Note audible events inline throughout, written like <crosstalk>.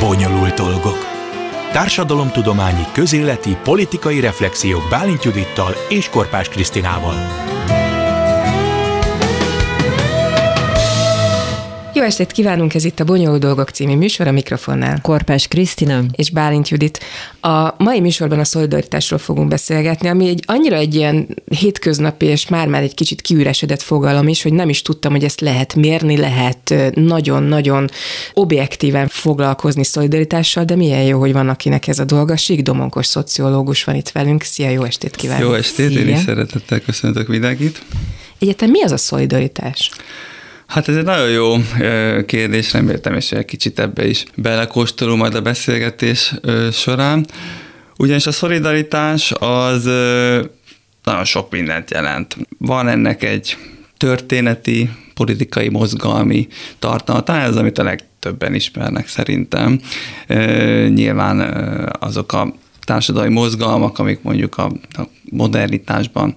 Bonyolult dolgok. Társadalomtudományi, közéleti, politikai reflexiók Bálint Judittal és Korpás Krisztinával. Jó estét kívánunk, ez itt a Bonyolult Dolgok című műsor a mikrofonnál. Korpás Krisztina. És Bálint Judit. A mai műsorban a szolidaritásról fogunk beszélgetni, ami egy annyira egy ilyen hétköznapi és már-már egy kicsit kiüresedett fogalom is, hogy nem is tudtam, hogy ezt lehet mérni, lehet nagyon-nagyon objektíven foglalkozni szolidaritással, de milyen jó, hogy van akinek ez a dolga. Sík Domonkos szociológus van itt velünk. Szia, jó estét kívánok! Jó estét, Szia. én is szeretettel köszöntök mindenkit. Egyetem mi az a szolidaritás? Hát ez egy nagyon jó kérdés, reméltem, és egy kicsit ebbe is belekóstolunk majd a beszélgetés során. Ugyanis a szolidaritás az nagyon sok mindent jelent. Van ennek egy történeti, politikai, mozgalmi tartalma, talán ez, amit a legtöbben ismernek szerintem. Nyilván azok a társadalmi mozgalmak, amik mondjuk a, a modernitásban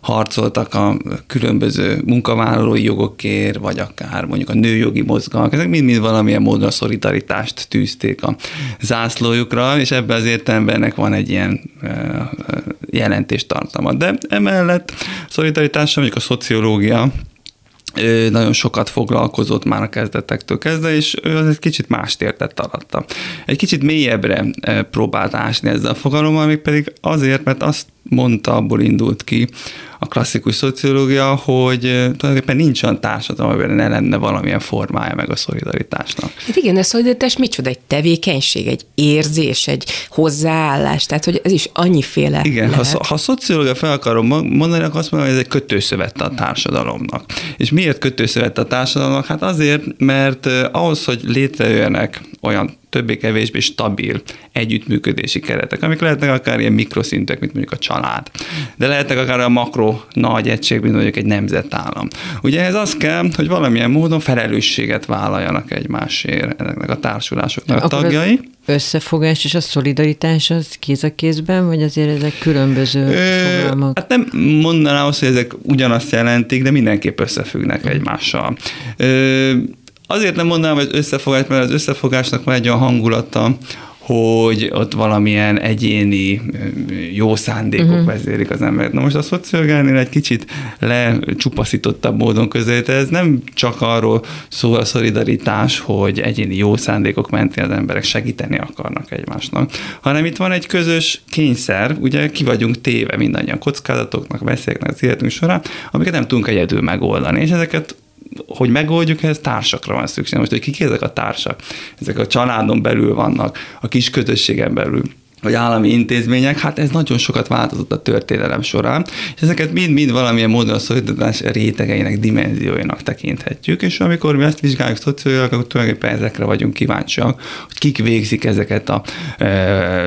harcoltak a különböző munkavállalói jogokért, vagy akár mondjuk a nőjogi mozgalmak, ezek mind-mind valamilyen módon a szolidaritást tűzték a zászlójukra, és ebben az értelemben ennek van egy ilyen jelentéstartalma. De emellett szolidaritással mondjuk a szociológia nagyon sokat foglalkozott már a kezdetektől kezdve, és ő az egy kicsit mást értett alatta. Egy kicsit mélyebbre próbált ásni ezzel a fogalommal, még pedig azért, mert azt mondta, abból indult ki a klasszikus szociológia, hogy tulajdonképpen nincs olyan társadalom, amiben ne lenne valamilyen formája meg a szolidaritásnak. Hát igen, a szolidaritás micsoda? Egy tevékenység, egy érzés, egy hozzáállás, tehát hogy ez is annyiféle Igen, lehet. ha, ha szociológia fel akarom mondani, akkor azt mondom, hogy ez egy kötőszövet a társadalomnak. És miért kötőszövet a társadalomnak? Hát azért, mert ahhoz, hogy létrejöjjenek olyan többé-kevésbé stabil együttműködési keretek, amik lehetnek akár ilyen mikroszintek, mint mondjuk a család, de lehetnek akár a makro nagy egység, mint mondjuk egy nemzetállam. Ugye ez az kell, hogy valamilyen módon felelősséget vállaljanak egymásért ezeknek a társulásoknak a tagjai. Összefogás és a szolidaritás az kéz a kézben, vagy azért ezek különböző Ö, fogalmak? Hát nem mondanám azt, hogy ezek ugyanazt jelentik, de mindenképp összefüggnek egymással. Ö, Azért nem mondanám, hogy összefogás, mert az összefogásnak van egy olyan hangulata, hogy ott valamilyen egyéni jó szándékok uh-huh. vezérik az embert. Na most a szociológiánél egy kicsit lecsupaszítottabb módon közelít. Ez nem csak arról szól a szolidaritás, hogy egyéni jó szándékok mentén az emberek segíteni akarnak egymásnak, hanem itt van egy közös kényszer, ugye ki vagyunk téve mindannyian kockázatoknak, veszélyeknek az életünk során, amiket nem tudunk egyedül megoldani, és ezeket hogy megoldjuk, ez társakra van szükség. Most, hogy kik ezek a társak? Ezek a családon belül vannak, a kis közösségen belül vagy állami intézmények, hát ez nagyon sokat változott a történelem során, és ezeket mind-mind valamilyen módon a szolidaritás rétegeinek, dimenzióinak tekinthetjük, és amikor mi ezt vizsgáljuk szociológiák, akkor tulajdonképpen ezekre vagyunk kíváncsiak, hogy kik végzik ezeket a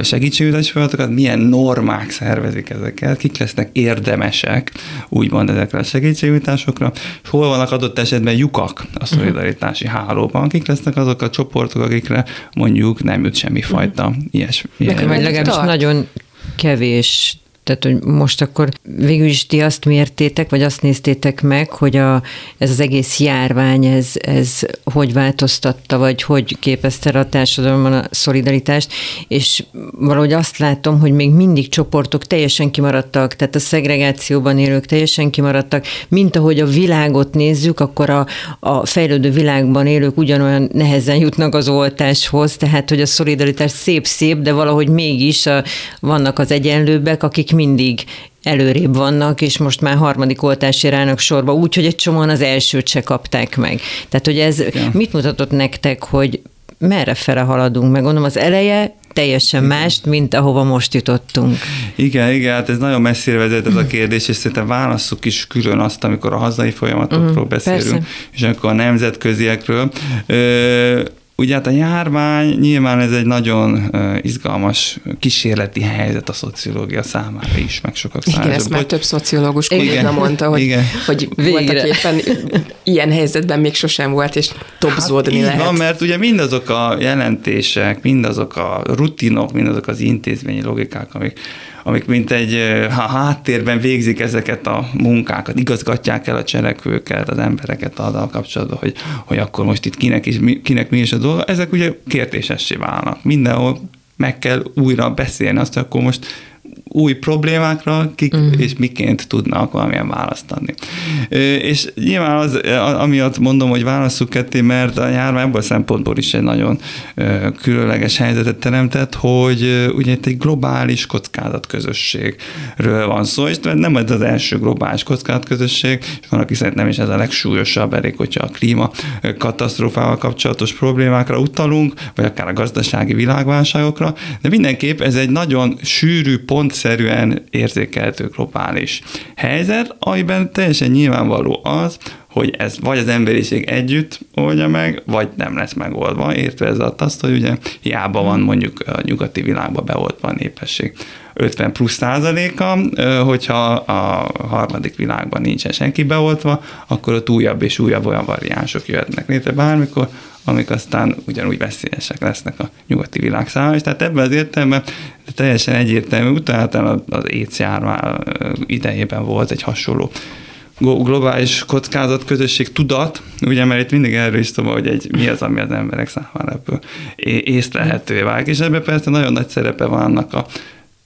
segítségnyújtási feladatokat, milyen normák szervezik ezeket, kik lesznek érdemesek, úgymond ezekre a segítségnyújtásokra, és hol vannak adott esetben lyukak a szolidaritási hálóban, kik lesznek azok a csoportok, akikre mondjuk nem jut semmifajta ilyesmi. Vagy legalábbis tart. nagyon kevés tehát, hogy most akkor végül is ti azt mértétek, vagy azt néztétek meg, hogy a, ez az egész járvány, ez, ez hogy változtatta, vagy hogy képezte a társadalomban a szolidaritást, és valahogy azt látom, hogy még mindig csoportok teljesen kimaradtak, tehát a szegregációban élők teljesen kimaradtak, mint ahogy a világot nézzük, akkor a, a fejlődő világban élők ugyanolyan nehezen jutnak az oltáshoz, tehát hogy a szolidaritás szép-szép, de valahogy mégis a, vannak az egyenlőbbek, akik mindig előrébb vannak, és most már harmadik oltásért állnak sorba, úgyhogy egy csomóan az elsőt se kapták meg. Tehát, hogy ez ja. mit mutatott nektek, hogy merre fele haladunk? Meg gondolom, az eleje teljesen igen. mást, mint ahova most jutottunk. Igen, igen, hát ez nagyon messzire vezet ez a kérdés, és szerintem válasszuk is külön azt, amikor a hazai folyamatokról mm, beszélünk, persze. és akkor a nemzetköziekről. Ö, Ugye hát a járvány nyilván ez egy nagyon izgalmas kísérleti helyzet a szociológia számára is, meg sokak számára. Igen, ezt már több szociológus kollégna mondta, hogy, igen. hogy voltak éppen ilyen helyzetben még sosem volt, és topzódni hát lehet. Van, mert ugye mindazok a jelentések, mindazok a rutinok, mindazok az intézményi logikák, amik amik mint egy ha háttérben végzik ezeket a munkákat, igazgatják el a cselekvőket, az embereket azzal kapcsolatban, hogy, hogy akkor most itt kinek, is, kinek mi is a dolga, ezek ugye kérdésessé válnak. Mindenhol meg kell újra beszélni azt, hogy akkor most új problémákra, kik uh-huh. és miként tudnak valamilyen választ adni. És nyilván az, amiatt mondom, hogy válasszuk ketté, mert a járvány ebből a szempontból is egy nagyon különleges helyzetet teremtett, hogy ugye itt egy globális kockázatközösségről van szó, és nem ez az első globális kockázatközösség, és van, aki nem is ez a legsúlyosabb, elég, hogyha a klíma katasztrófával kapcsolatos problémákra utalunk, vagy akár a gazdasági világválságokra, de mindenképp ez egy nagyon sűrű, pontszerűen érzékelhető globális helyzet, amiben teljesen nyilvánvaló az, hogy ez vagy az emberiség együtt oldja meg, vagy nem lesz megoldva, értve ez azt, hogy ugye hiába van mondjuk a nyugati világban beoltva a népesség. 50 plusz százaléka, hogyha a harmadik világban nincsen senki beoltva, akkor ott újabb és újabb olyan variánsok jöhetnek létre. Bármikor, amik aztán ugyanúgy veszélyesek lesznek a nyugati világ számára. És tehát ebben az értelemben teljesen egyértelmű, utána az járvány idejében volt egy hasonló globális kockázat közösség tudat, ugye, mert itt mindig erről is szó, hogy egy, mi az, ami az emberek számára ebből észlelhetővé válik, és ebben persze nagyon nagy szerepe van annak a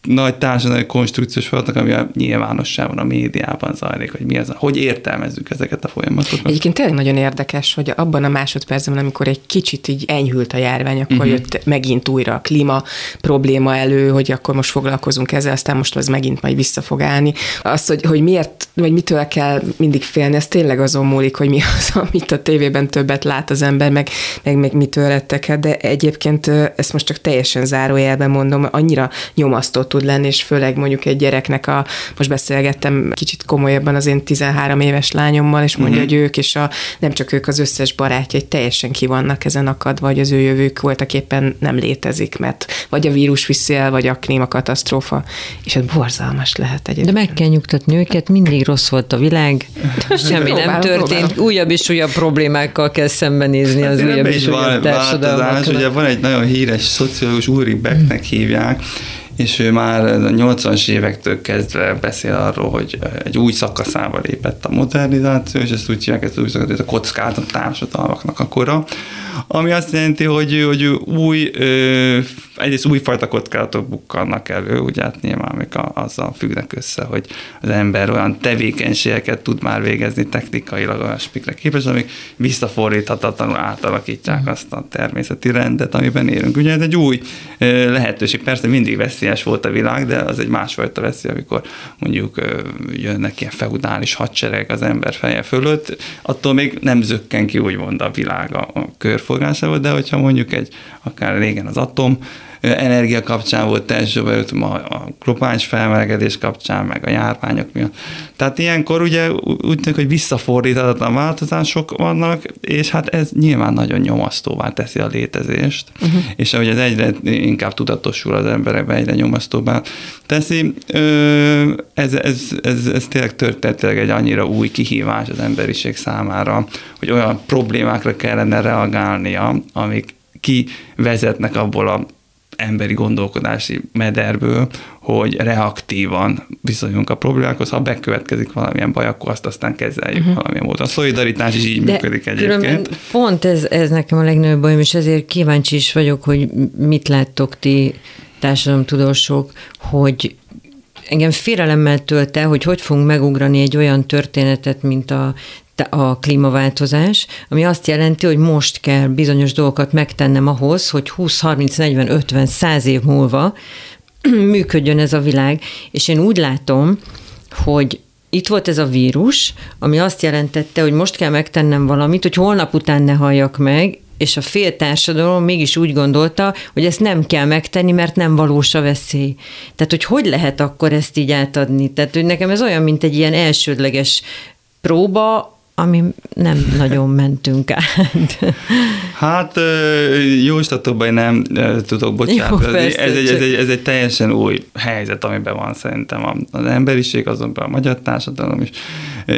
nagy társadalmi konstrukciós folyamatnak, ami a nyilvánosságban, a médiában zajlik, hogy mi az, hogy értelmezzük ezeket a folyamatokat. Egyébként tényleg nagyon érdekes, hogy abban a másodpercben, amikor egy kicsit így enyhült a járvány, akkor uh-huh. jött megint újra a klíma probléma elő, hogy akkor most foglalkozunk ezzel, aztán most az megint majd vissza fog állni. Az, hogy, hogy miért, vagy mitől kell mindig félni, ez tényleg azon múlik, hogy mi az, <laughs> amit a tévében többet lát az ember, meg, meg, meg mitől lettek, de egyébként ezt most csak teljesen zárójelben mondom, annyira nyomasztott tud lenni, és főleg mondjuk egy gyereknek a, most beszélgettem kicsit komolyabban az én 13 éves lányommal, és mondja, mm-hmm. hogy ők és a, nem csak ők, az összes barátja, hogy teljesen ki vannak ezen akadva, vagy az ő jövők voltak éppen nem létezik, mert vagy a vírus viszi el, vagy a klímakatasztrófa, és ez borzalmas lehet egyébként. De meg kell nyugtatni őket, mindig rossz volt a világ, <laughs> semmi próbálom, nem történt, próbálom. újabb és újabb problémáktól kell szembenézni az hát újabb és újabb társadalmat. Ugye van egy nagyon híres szociológus, Uri Becknek hívják, és ő már a 80-as évektől kezdve beszél arról, hogy egy új szakaszába lépett a modernizáció, és ezt úgy hívják, ezt új szakasz, a kockázat társadalmaknak a kora, ami azt jelenti, hogy, hogy új, egyrészt újfajta kockázatok bukkannak elő, ugye hát nyilván amik azzal függnek össze, hogy az ember olyan tevékenységeket tud már végezni technikailag olyan spikre képes, amik visszafordíthatatlanul átalakítják azt a természeti rendet, amiben élünk. Ugye ez egy új lehetőség, persze mindig veszélyes volt a világ, de az egy másfajta veszély, amikor mondjuk jönnek ilyen feudális hadsereg az ember feje fölött, attól még nem zökken ki úgymond a világ a, a körforgásával, de hogyha mondjuk egy akár régen az atom energia kapcsán volt elsősorban, ma a globális felmelegedés kapcsán, meg a járványok miatt. Tehát ilyenkor ugye úgy tűnik, hogy visszafordíthatatlan változások vannak, és hát ez nyilván nagyon nyomasztóvá teszi a létezést, uh-huh. és ahogy ez egyre inkább tudatosul az emberekben, egyre nyomasztóvá teszi, ez, ez, ez, ez tényleg történetileg egy annyira új kihívás az emberiség számára, hogy olyan problémákra kellene reagálnia, amik kivezetnek abból a emberi gondolkodási mederből, hogy reaktívan viszonyunk a problémákhoz, ha bekövetkezik valamilyen baj, akkor azt aztán kezeljük uh-huh. valamilyen módon. A szolidaritás is így De működik egyébként. Pont ez, ez nekem a legnagyobb bajom, és ezért kíváncsi is vagyok, hogy mit láttok ti társadalomtudósok, hogy engem félelemmel tölt el, hogy hogy fogunk megugrani egy olyan történetet, mint a a klímaváltozás, ami azt jelenti, hogy most kell bizonyos dolgokat megtennem ahhoz, hogy 20, 30, 40, 50, 100 év múlva <clears throat> működjön ez a világ. És én úgy látom, hogy itt volt ez a vírus, ami azt jelentette, hogy most kell megtennem valamit, hogy holnap után ne halljak meg, és a fél társadalom mégis úgy gondolta, hogy ezt nem kell megtenni, mert nem valós a veszély. Tehát, hogy hogy lehet akkor ezt így átadni? Tehát, hogy nekem ez olyan, mint egy ilyen elsődleges próba, ami nem nagyon mentünk át. Hát jóstatokban nem tudok bocsánat. Jó, ez, egy, ez, egy, ez egy teljesen új helyzet, amiben van szerintem az emberiség, azonban a magyar társadalom is.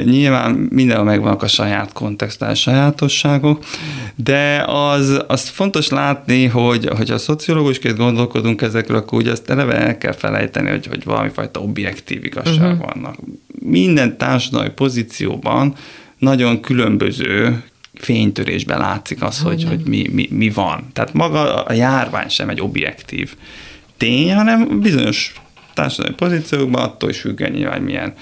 Nyilván mindenhol megvannak a saját kontextál sajátosságok, de az, az fontos látni, hogy, hogy a szociológusként gondolkodunk ezekről, akkor ugye azt eleve el kell felejteni, hogy, hogy valami fajta objektív igazság uh-huh. vannak. Minden társadalmi pozícióban nagyon különböző fénytörésben látszik az, hogy, hogy mi, mi, mi van. Tehát maga a járvány sem egy objektív tény, hanem bizonyos társadalmi pozíciókban attól is függ nyilván, hogy milyen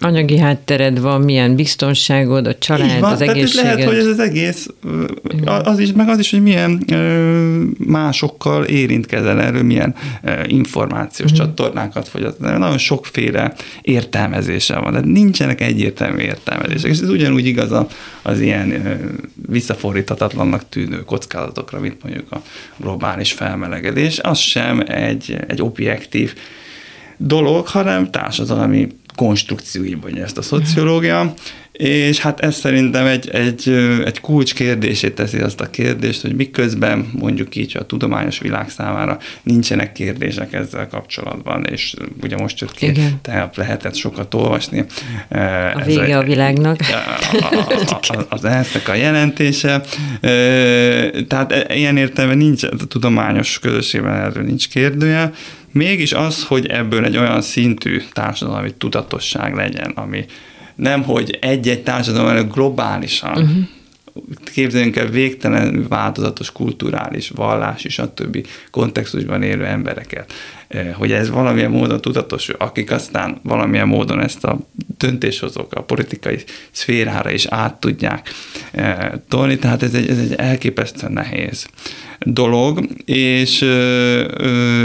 Anyagi háttered van, milyen biztonságod, a család, van, az egészséged. Lehet, hogy ez az egész, az is, meg az is, hogy milyen másokkal érintkezel erről, milyen információs uh-huh. csatornákat fogyaszt. Nagyon sokféle értelmezése van, de nincsenek egyértelmű értelmezések. És ez ugyanúgy igaz az ilyen visszafordíthatatlannak tűnő kockázatokra, mint mondjuk a globális felmelegedés. Az sem egy, egy objektív dolog, hanem társadalmi konstrukciói mondja ezt a szociológia, és hát ez szerintem egy, egy, egy kulcs kérdését teszi azt a kérdést, hogy miközben mondjuk így a tudományos világ számára nincsenek kérdések ezzel kapcsolatban, és ugye most jött ki, tehát lehetett sokat olvasni. A vége a, a világnak. Az ezt a jelentése. Tehát e, ilyen értelme nincs, a tudományos közösségben erről nincs kérdője, Mégis az, hogy ebből egy olyan szintű társadalmi tudatosság legyen, ami nem, hogy egy-egy társadalom, hanem globálisan uh-huh képzeljünk el végtelen változatos kulturális, vallási, stb. kontextusban élő embereket, hogy ez valamilyen módon tudatos, akik aztán valamilyen módon ezt a döntéshozók a politikai szférára is át tudják eh, tolni, tehát ez egy, ez egy elképesztően nehéz dolog, és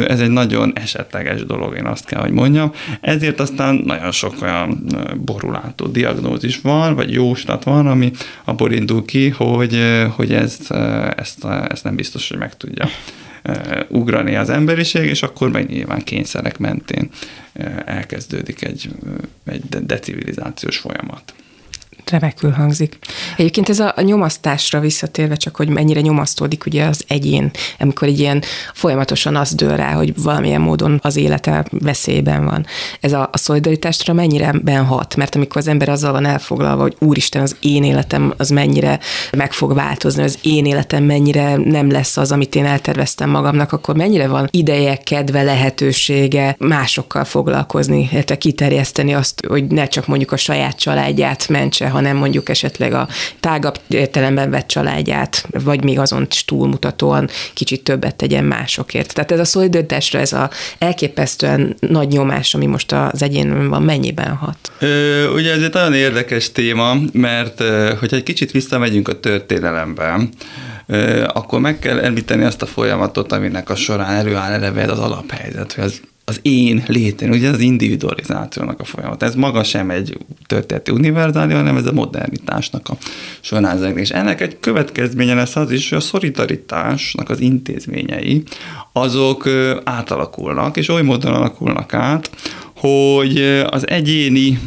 ez egy nagyon esetleges dolog, én azt kell, hogy mondjam. Ezért aztán nagyon sok olyan borulátó diagnózis van, vagy jóslat van, ami abból indul ki, hogy, hogy ezt, ezt, ezt nem biztos, hogy meg tudja ugrani az emberiség, és akkor meg nyilván kényszerek mentén elkezdődik egy, egy decivilizációs folyamat remekül hangzik. Egyébként ez a, a nyomasztásra visszatérve, csak hogy mennyire nyomasztódik ugye az egyén, amikor egy ilyen folyamatosan az dől rá, hogy valamilyen módon az élete veszélyben van. Ez a, a szolidaritásra mennyire ben hat, mert amikor az ember azzal van elfoglalva, hogy úristen, az én életem az mennyire meg fog változni, az én életem mennyire nem lesz az, amit én elterveztem magamnak, akkor mennyire van ideje, kedve, lehetősége másokkal foglalkozni, illetve kiterjeszteni azt, hogy ne csak mondjuk a saját családját mentse, hanem mondjuk esetleg a tágabb értelemben vett családját, vagy még azon túlmutatóan kicsit többet tegyen másokért. Tehát ez a szolidaritásra, ez a elképesztően nagy nyomás, ami most az egyénben van, mennyiben hat? Ö, ugye ez egy nagyon érdekes téma, mert hogyha egy kicsit visszamegyünk a történelemben, akkor meg kell említeni azt a folyamatot, aminek a során előáll eleve az alaphelyzet, hogy az az én létén, ugye az individualizációnak a folyamat. Ez maga sem egy történeti univerzális, hanem ez a modernitásnak a során És ennek egy következménye lesz az is, hogy a szolidaritásnak az intézményei, azok átalakulnak, és oly módon alakulnak át, hogy az egyéni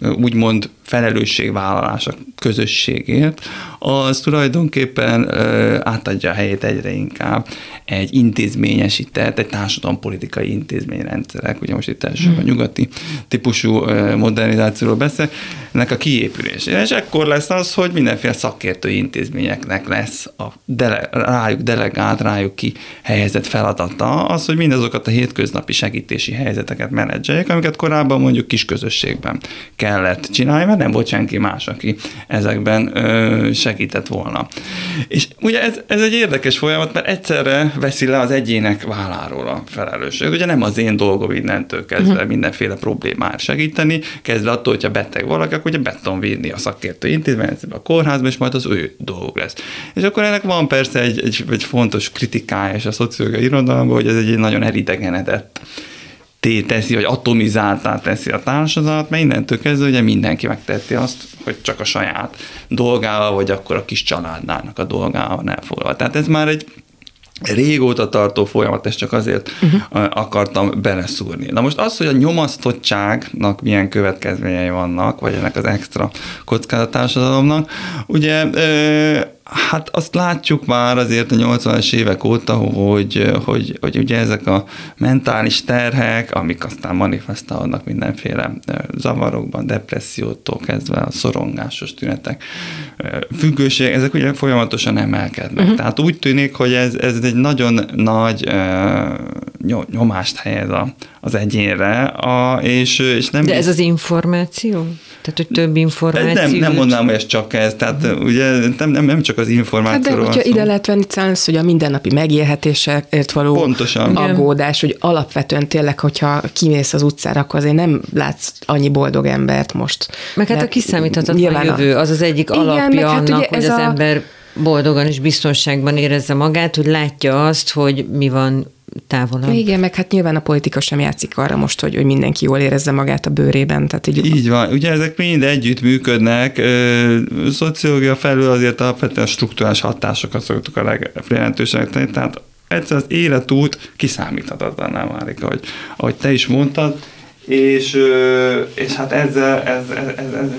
úgymond felelősségvállalás a közösségért, az tulajdonképpen átadja a helyét egyre inkább egy intézményesített, egy társadalompolitikai intézményrendszerek, ugye most itt elsősorban a nyugati típusú modernizációról beszél, ennek a kiépülése. És ekkor lesz az, hogy mindenféle szakértő intézményeknek lesz a dele, rájuk delegált, rájuk ki helyezett feladata az, hogy mindazokat a hétköznapi segítési helyzeteket menedzseljék, amiket korábban mondjuk kis közösségben kellett csinálni, mert nem volt senki más, aki ezekben ö, segített volna. És ugye ez, ez egy érdekes folyamat, mert egyszerre veszi le az egyének válláról a felelősség. Ugye nem az én dolgom innentől kezdve uh-huh. mindenféle problémát segíteni, kezdve attól, hogyha beteg valaki, akkor ugye beton vinni a szakértő intézménybe, a kórházba, és majd az ő dolg lesz. És akkor ennek van persze egy, egy, egy fontos kritikája és a szociológiai irodalomban, hogy ez egy nagyon elidegenedett teszi, vagy atomizáltá teszi a társadalmat, mert innentől kezdve ugye mindenki megteti azt, hogy csak a saját dolgával, vagy akkor a kis családnának a dolgával van elfoglalva. Tehát ez már egy régóta tartó folyamat, ezt csak azért uh-huh. akartam beleszúrni. Na most az, hogy a nyomasztottságnak milyen következményei vannak, vagy ennek az extra kockázatársadalomnak, ugye Hát azt látjuk már azért a 80-as évek óta, hogy, hogy, hogy ugye ezek a mentális terhek, amik aztán manifestálódnak mindenféle zavarokban, depressziótól kezdve a szorongásos tünetek, függőség, ezek ugye folyamatosan emelkednek. Uh-huh. Tehát úgy tűnik, hogy ez, ez egy nagyon nagy nyomást helyez a, az egyénre, a, és, és nem... De ez az információ? Tehát, hogy több információ. Nem, nem mondanám, hogy ez csak ez. Tehát uh-huh. ugye nem, nem, nem csak az információ. Hát de hogyha ide lehet venni szánsz, hogy a mindennapi megélhetésekért való Pontosan. aggódás, hogy alapvetően tényleg, hogyha kimész az utcára, akkor azért nem látsz annyi boldog embert most. Meg hát a kiszámíthatatlan jövő, az az egyik igen, alapja hát annak, hogy az a... ember boldogan és biztonságban érezze magát, hogy látja azt, hogy mi van távolabb. Igen, meg hát nyilván a politika sem játszik arra most, hogy, hogy mindenki jól érezze magát a bőrében. Tehát így... így van. Ugye ezek mind együtt működnek. Szociológia felül azért alapvetően struktúrás hatásokat szoktuk a legjelentősebbnek tenni. Tehát egyszer az életút kiszámíthatatlaná válik, ahogy, ahogy te is mondtad. És, és hát ezzel ez, ez, ez, ez, ez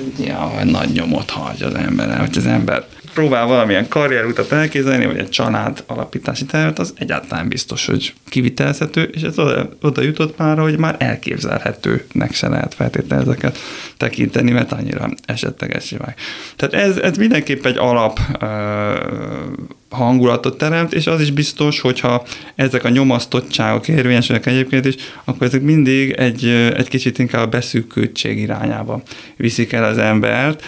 ez nagy nyomot hagy az emberen, hogy az ember próbál valamilyen karrierutat elképzelni, vagy egy család alapítási tervet, az egyáltalán biztos, hogy kivitelezhető, és ez oda, oda jutott már, hogy már elképzelhetőnek se lehet feltétlenül ezeket tekinteni, mert annyira esetleges vág. Tehát ez, ez mindenképp egy alap hangulatot teremt, és az is biztos, hogyha ezek a nyomasztottságok érvényesülnek egyébként is, akkor ezek mindig egy, egy kicsit inkább a beszűkültség irányába viszik el az embert,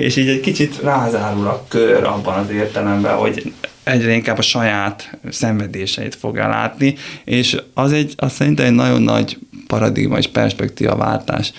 és így egy kicsit rázárul a kör abban az értelemben, hogy egyre inkább a saját szenvedéseit fogja látni, és az, egy, az szerintem egy nagyon nagy paradigma és perspektíva váltás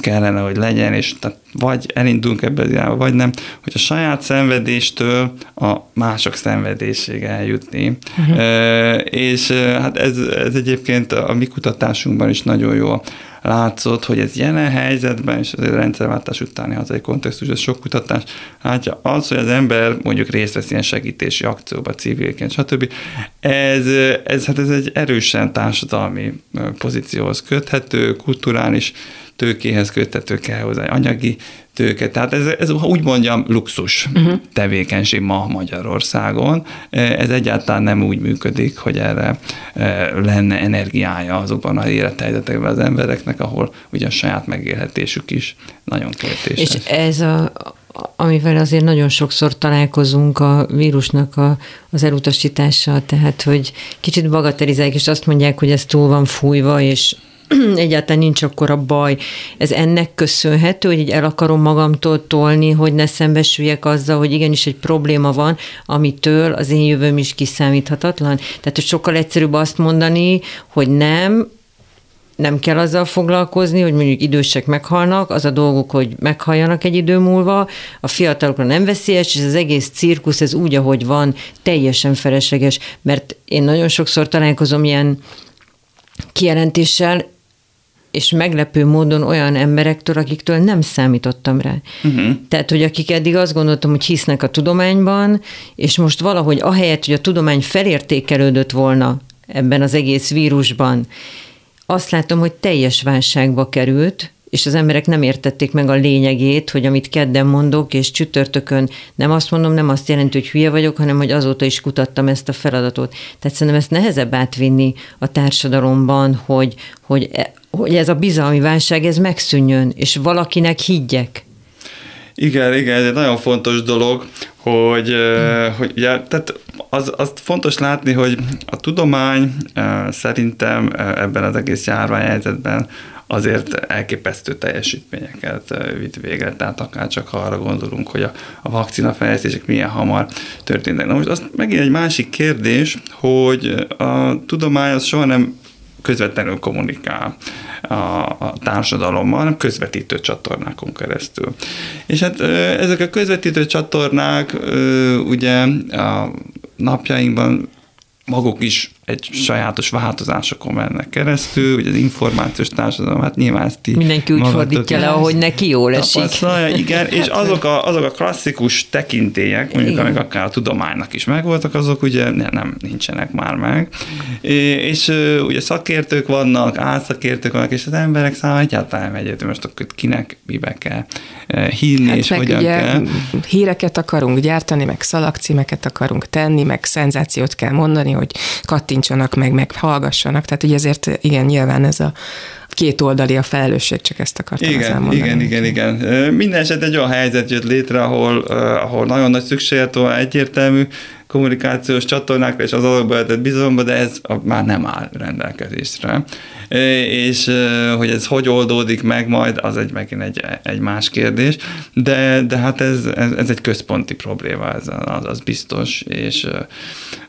kellene, hogy legyen, és tehát vagy elindulunk ebbe az irányba, vagy nem, hogy a saját szenvedéstől a mások szenvedéséig eljutni. Uh-huh. E, és hát ez, ez egyébként a mi kutatásunkban is nagyon jó látszott, hogy ez jelen helyzetben, és az rendszerváltás utáni hazai kontextus, ez sok kutatás látja, az, hogy az ember mondjuk részt vesz ilyen segítési akcióba, civilként, stb. Ez, ez, hát ez egy erősen társadalmi pozícióhoz köthető, kulturális tőkéhez köthető kell hozzá, anyagi tőke. Tehát ez, ez úgy mondjam, luxus uh-huh. tevékenység ma Magyarországon. Ez egyáltalán nem úgy működik, hogy erre e, lenne energiája azokban a élethelyzetekben az embereknek, ahol ugye a saját megélhetésük is nagyon kérdéses. És ez a, amivel azért nagyon sokszor találkozunk a vírusnak a, az elutasítással, tehát hogy kicsit bagatelizálják, és azt mondják, hogy ez túl van fújva, és <clears throat> egyáltalán nincs akkor a baj. Ez ennek köszönhető, hogy így el akarom magamtól tolni, hogy ne szembesüljek azzal, hogy igenis egy probléma van, amitől az én jövőm is kiszámíthatatlan. Tehát, hogy sokkal egyszerűbb azt mondani, hogy nem, nem kell azzal foglalkozni, hogy mondjuk idősek meghalnak, az a dolguk, hogy meghalljanak egy idő múlva, a fiatalokra nem veszélyes, és az egész cirkusz, ez úgy, ahogy van, teljesen felesleges, mert én nagyon sokszor találkozom ilyen kijelentéssel, és meglepő módon olyan emberektől, akiktől nem számítottam rá. Uh-huh. Tehát, hogy akik eddig azt gondoltam, hogy hisznek a tudományban, és most valahogy ahelyett, hogy a tudomány felértékelődött volna ebben az egész vírusban, azt látom, hogy teljes válságba került, és az emberek nem értették meg a lényegét, hogy amit kedden mondok, és csütörtökön nem azt mondom, nem azt jelenti, hogy hülye vagyok, hanem hogy azóta is kutattam ezt a feladatot. Tehát szerintem ezt nehezebb átvinni a társadalomban, hogy, hogy, e, hogy ez a bizalmi válság, ez megszűnjön, és valakinek higgyek. Igen, igen, ez egy nagyon fontos dolog, hogy, hmm. hogy ugye, tehát az, azt fontos látni, hogy a tudomány szerintem ebben az egész járványhelyzetben azért elképesztő teljesítményeket vitt végre, tehát akár csak arra gondolunk, hogy a, a vakcina fejlesztések milyen hamar történtek. Na most az megint egy másik kérdés, hogy a tudomány az soha nem közvetlenül kommunikál a, a társadalommal, hanem közvetítő csatornákon keresztül. És hát ezek a közvetítő csatornák ugye a napjainkban maguk is egy sajátos változásokon mennek keresztül, ugye az információs társadalom, hát nyilván ezt ti Mindenki úgy fordítja le, ahogy neki jól esik. Igen, és hát, azok a, azok a klasszikus tekintélyek, mondjuk igen. amik akár a tudománynak is megvoltak, azok ugye nem, nem nincsenek már meg. És ugye szakértők vannak, álszakértők vannak, és az emberek számára egyáltalán egyetlen most akkor kinek mibe kell hinni, hát és hogyan ugye kell. híreket akarunk gyártani, meg szalagcímeket akarunk tenni, meg szenzációt kell mondani, hogy kattintsanak meg, meg hallgassanak. Tehát ugye ezért igen, nyilván ez a két oldali a felelősség, csak ezt akartam igen, mondani. Igen, igen, igen. Minden eset egy olyan helyzet jött létre, ahol, ahol nagyon nagy szükséglet van egyértelmű kommunikációs csatornákra és az alapba lehetett bizalomba, de ez már nem áll rendelkezésre. És hogy ez hogy oldódik meg majd, az egy megint egy, egy más kérdés, de, de hát ez, ez, ez egy központi probléma, ez az, az biztos, és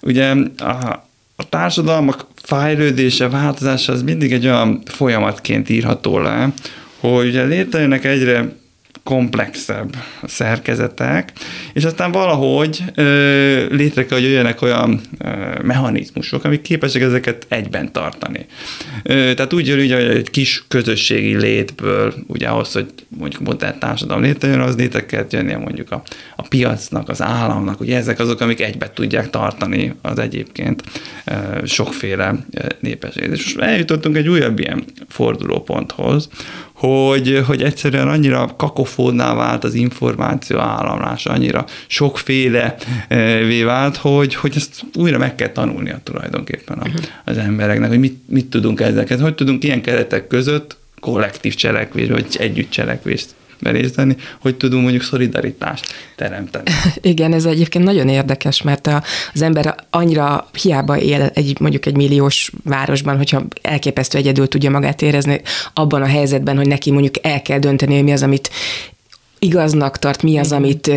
ugye a, a társadalmak fejlődése, változása az mindig egy olyan folyamatként írható le, hogy létrejönnek egyre komplexebb szerkezetek, és aztán valahogy ö, létre kell, hogy jöjjenek olyan ö, mechanizmusok, amik képesek ezeket egyben tartani. Ö, tehát úgy jön, hogy egy kis közösségi létből, ugye ahhoz, hogy mondjuk modern társadalom létrejön, az létre kell jönnie mondjuk a, a piacnak, az államnak, ugye ezek azok, amik egybe tudják tartani az egyébként ö, sokféle népességet. És eljutottunk egy újabb ilyen fordulóponthoz, hogy, hogy egyszerűen annyira kakofónná vált az információ államlás, annyira sokféle vált, hogy, hogy ezt újra meg kell tanulnia tulajdonképpen a, uh-huh. az embereknek, hogy mit, mit tudunk ezeket, hogy tudunk ilyen keretek között kollektív cselekvés, vagy együtt cselekvést berészteni, hogy tudunk mondjuk szolidaritást teremteni. <laughs> Igen, ez egyébként nagyon érdekes, mert a, az ember annyira hiába él egy, mondjuk egy milliós városban, hogyha elképesztő egyedül tudja magát érezni abban a helyzetben, hogy neki mondjuk el kell dönteni, hogy mi az, amit igaznak tart, mi az, amit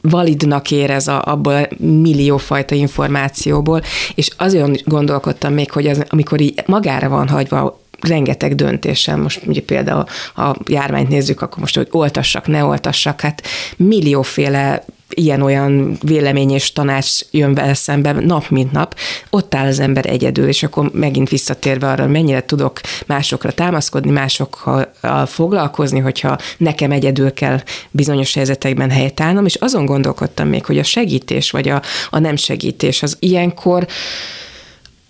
validnak érez a, abból a milliófajta információból, és azért gondolkodtam még, hogy az, amikor így magára van hagyva rengeteg döntéssel, most ugye például a járványt nézzük, akkor most, hogy oltassak, ne oltassak, hát millióféle ilyen-olyan vélemény és tanács jön vele szembe nap mint nap, ott áll az ember egyedül, és akkor megint visszatérve arra, mennyire tudok másokra támaszkodni, másokkal foglalkozni, hogyha nekem egyedül kell bizonyos helyzetekben helytállnom, és azon gondolkodtam még, hogy a segítés vagy a, a nem segítés az ilyenkor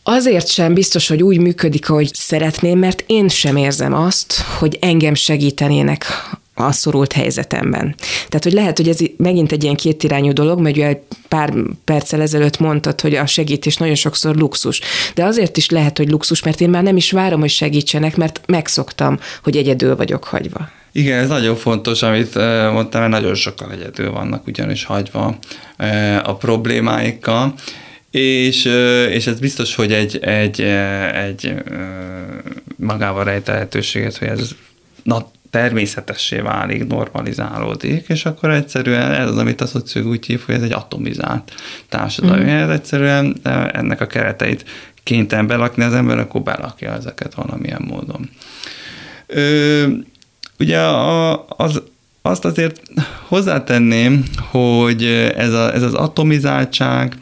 Azért sem biztos, hogy úgy működik, ahogy szeretném, mert én sem érzem azt, hogy engem segítenének a szorult helyzetemben. Tehát, hogy lehet, hogy ez megint egy ilyen kétirányú dolog, mert ugye pár perccel ezelőtt mondtad, hogy a segítés nagyon sokszor luxus. De azért is lehet, hogy luxus, mert én már nem is várom, hogy segítsenek, mert megszoktam, hogy egyedül vagyok hagyva. Igen, ez nagyon fontos, amit mondtam, mert nagyon sokan egyedül vannak ugyanis hagyva a problémáikkal, és, és ez biztos, hogy egy, egy, egy magával rejt lehetőséget, hogy ez na, természetessé válik, normalizálódik, és akkor egyszerűen ez az, amit a szociológ úgy hív, hogy ez egy atomizált társadalom. Mm. Ez egyszerűen ennek a kereteit kénytelen belakni az ember, akkor belakja ezeket valamilyen módon. Ö, ugye a, az, azt azért hozzátenném, hogy ez, a, ez az atomizáltság,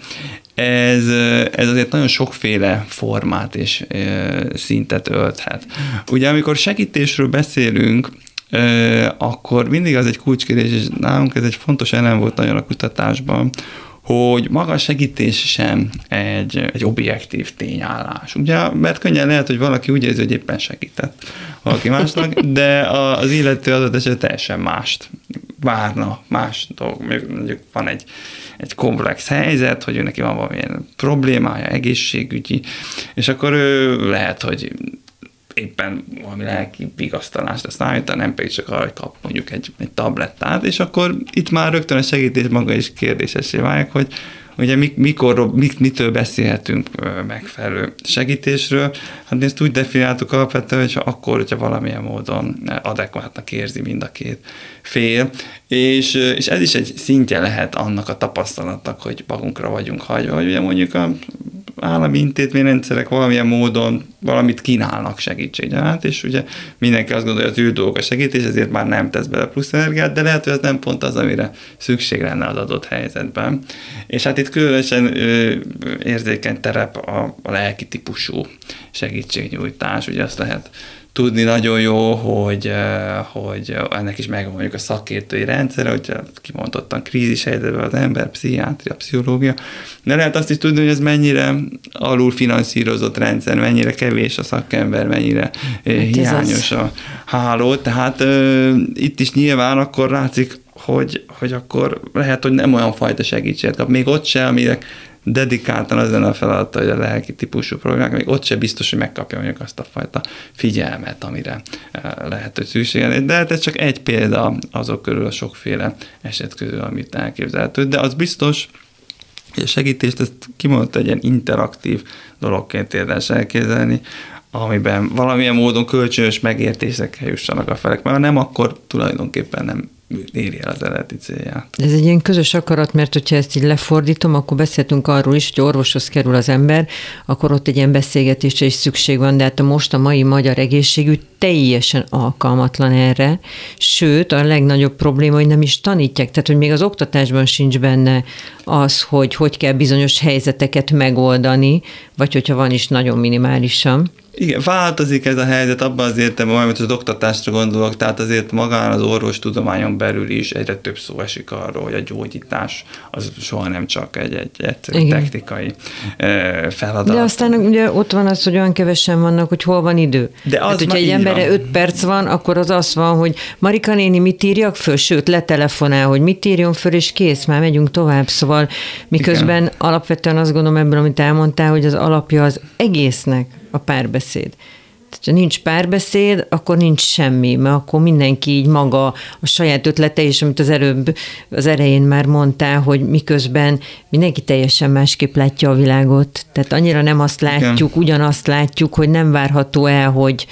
ez, ez azért nagyon sokféle formát és szintet ölthet. Ugye amikor segítésről beszélünk, akkor mindig az egy kulcskérdés, és nálunk ez egy fontos elem volt nagyon a kutatásban, hogy maga a segítés sem egy, egy objektív tényállás. Ugye, mert könnyen lehet, hogy valaki úgy érzi, hogy éppen segített valaki másnak, de az illető adott esetben teljesen mást várna, más dolg. Mondjuk van egy egy komplex helyzet, hogy ő neki van valamilyen problémája, egészségügyi, és akkor ő lehet, hogy éppen valami lelki vigasztalást azt állítani, nem pedig csak arra, hogy kap mondjuk egy, egy tablettát, és akkor itt már rögtön a segítés maga is kérdésesé válik, hogy ugye mikor, mik, mitől beszélhetünk megfelelő segítésről, hát mi ezt úgy definiáltuk alapvetően, hogy akkor, hogyha valamilyen módon adekvátnak érzi mind a két fél, és, és ez is egy szintje lehet annak a tapasztalatnak, hogy magunkra vagyunk hagyva, hogy ugye mondjuk a állami intézményrendszerek valamilyen módon valamit kínálnak segítséget, és ugye mindenki azt gondolja, hogy az ő dolga segítés, ezért már nem tesz bele plusz energiát, de lehet, hogy ez nem pont az, amire szükség lenne az adott helyzetben. És hát itt különösen ö, érzékeny terep a, a lelki típusú segítségnyújtás, ugye azt lehet tudni nagyon jó, hogy, eh, hogy ennek is megvan mondjuk a szakértői rendszere, hogy kimondottan krízis helyzetben az ember, pszichiátria, pszichológia, de lehet azt is tudni, hogy ez mennyire alul finanszírozott rendszer, mennyire kevés a szakember, mennyire eh, hát hiányos a háló, tehát uh, itt is nyilván akkor látszik, hogy, hogy akkor lehet, hogy nem olyan fajta segítséget kap. Még ott se, amire dedikáltan az lenne a feladata, hogy a lelki típusú problémák, még ott se biztos, hogy megkapja mondjuk azt a fajta figyelmet, amire eh, lehet, hogy szüksége De hát ez csak egy példa azok körül, a sokféle eset közül, amit elképzelhető. De az biztos, hogy a segítést ezt kimondta egy ilyen interaktív dologként érdemes elképzelni, amiben valamilyen módon kölcsönös megértésekkel jussanak a felek, mert nem, akkor tulajdonképpen nem éri el az eredeti célját. Ez egy ilyen közös akarat, mert hogyha ezt így lefordítom, akkor beszéltünk arról is, hogy orvoshoz kerül az ember, akkor ott egy ilyen beszélgetésre is szükség van, de hát a most a mai magyar egészségügy teljesen alkalmatlan erre, sőt, a legnagyobb probléma, hogy nem is tanítják, tehát hogy még az oktatásban sincs benne az, hogy hogy kell bizonyos helyzeteket megoldani, vagy hogyha van is nagyon minimálisan. Igen, változik ez a helyzet abban az értelemben, amit az oktatásra gondolok, tehát azért magán az orvostudományon belül is egyre több szó esik arról, hogy a gyógyítás az soha nem csak egy, egy egyszerű Igen. technikai feladat. De aztán ugye ott van az, hogy olyan kevesen vannak, hogy hol van idő. De az hát, hogyha egy emberre öt perc van, akkor az az van, hogy Marika néni mit írjak föl, sőt, letelefonál, hogy mit írjon föl, és kész, már megyünk tovább. Szóval miközben Igen. alapvetően azt gondolom ebből, amit elmondtál, hogy az alapja az egésznek a párbeszéd. Tehát, ha nincs párbeszéd, akkor nincs semmi, mert akkor mindenki így maga a saját ötlete, és amit az előbb az elején már mondtál, hogy miközben mindenki teljesen másképp látja a világot. Tehát annyira nem azt látjuk, Igen. ugyanazt látjuk, hogy nem várható el, hogy,